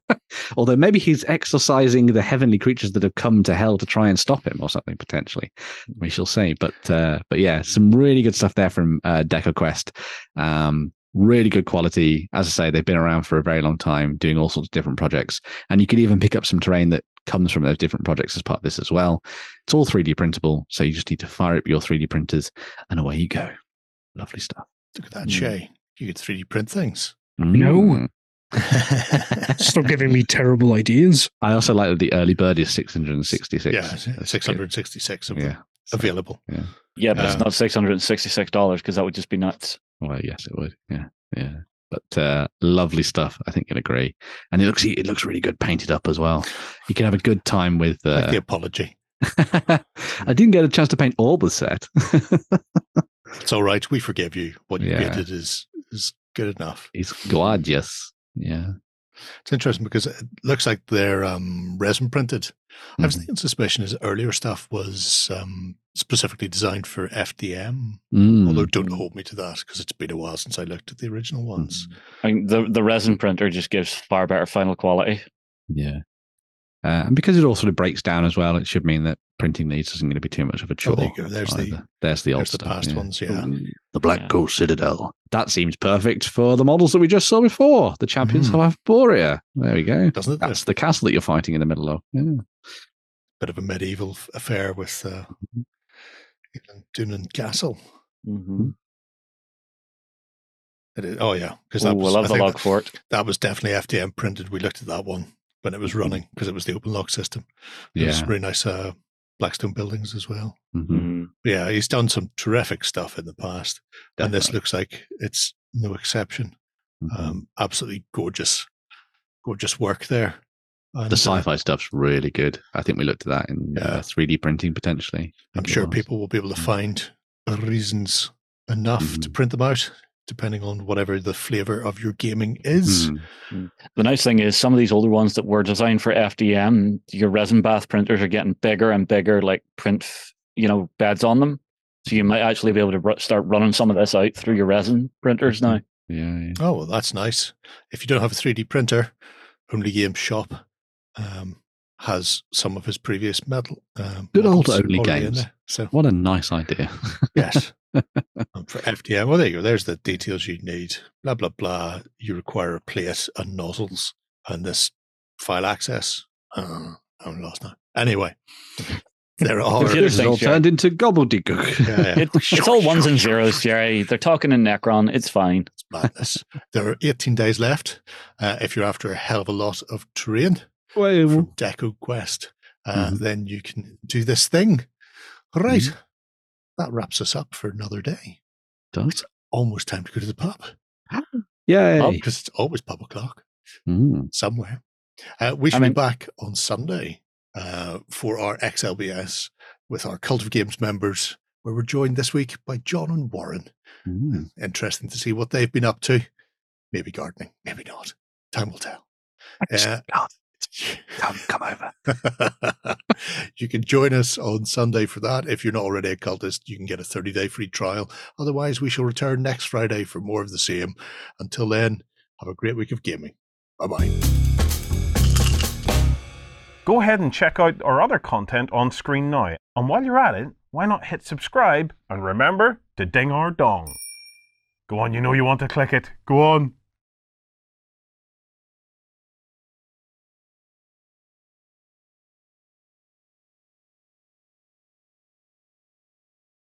[laughs] although maybe he's exorcising the heavenly creatures that have come to hell to try and stop him or something potentially. We shall see. But uh, but yeah, some really good stuff there from uh, Deco Quest. Um, really good quality. As I say, they've been around for a very long time, doing all sorts of different projects, and you could even pick up some terrain that comes from those different projects as part of this as well. It's all 3D printable, so you just need to fire up your 3D printers, and away you go. Lovely stuff. Look at that, Mm. Shay. You could 3D print things. No. [laughs] Stop giving me terrible ideas. I also like that the early bird is 666. yeah, That's 666 of them Yeah. Available. Yeah, but Uh, it's not six hundred and sixty-six dollars because that would just be nuts. Well, yes, it would. Yeah, yeah. But uh, lovely stuff. I think you'll agree. And it looks it looks really good painted up as well. You can have a good time with. Like Uh, the apology. [laughs] I didn't get a chance to paint all the set. [laughs] It's all right. We forgive you. What you Yeah. did is is good enough. it's gorgeous. Yeah. It's interesting because it looks like they're um, resin printed. I was thinking suspicion his earlier stuff was um, specifically designed for FDM. Mm. Although don't hold me to that because it's been a while since I looked at the original ones. I mean, the the resin printer just gives far better final quality. Yeah. And because it all sort of breaks down as well, it should mean that printing these isn't going to be too much of a chore. Oh, there you go. There's the- there's the old There's the stuff, past yeah. ones, yeah. The Black Yeah. Coast Citadel. That seems perfect for the models that we just saw before. The champions Mhm. of Borea. There we go. Doesn't it? That's the castle that you're fighting in the middle of. Yeah. bit of a medieval affair with uh, Mm-hmm. Dunan Castle. Mm-hmm. It is, oh yeah, because that we was love I the log that, for that was definitely FDM printed. We looked at that one when it was running because it was the open log system. It was Yeah. really nice uh, Blackstone buildings as well. Mhm. Mhm. Yeah, he's done some terrific stuff in the past, and this looks like it's no exception. Mhm. Um, absolutely gorgeous, gorgeous work there. And, the uh, sci-fi stuff's really good. I think we looked at that in Yeah. uh, 3D printing potentially. I I'm sure was. people will be able to find reasons enough to Mhm. print them out, depending on whatever the flavor of your gaming is. Mm. The nice thing is some of these older ones that were designed for FDM, your resin bath printers are getting bigger and bigger, like print, you know, beds on them. So you might actually be able to ru- start running some of this out through your resin printers now. [laughs] Yeah, yeah. Oh, well, that's nice. If you don't have a 3D printer, Only Game Shop um, has some of his previous metal. Um, Good old Only Games. So What a nice idea. [laughs] yes, for FDM. Well, there you go. There's the details you need. Blah blah blah. You require a plate and nozzles and this file access. Uh, I'm lost now. Anyway, there [laughs] are. Computer this is all things, Jerry. turned into gobbledygook. Yeah, yeah. It, it's all ones and zeros, Jerry. They're talking in Necron. It's fine. It's madness. there are 18 days left. Uh, if you're after a hell of a lot of terrain Well, from Deco Quest, uh, Mhm. then you can do this thing. Right. Mm-hmm. That wraps us up for another day. does. Almost time to go to the pub Yeah, because it's always pub o'clock Mm. somewhere. Uh, we should mean- be back on Sunday uh, for our XLBS with our Cult of Games members, where we're joined this week by John and Warren. Mm. Interesting to see what they've been up to. Maybe gardening, maybe not. Time will tell. Uh, Come, come over. [laughs] you can join us on Sunday for that. If you're not already a cultist, you can get a 30 day free trial. Otherwise, we shall return next Friday for more of the same. Until then, have a great week of gaming. Bye bye. Go ahead and check out our other content on screen now. And while you're at it, why not hit subscribe and remember to ding our dong. Go on, you know you want to click it. Go on.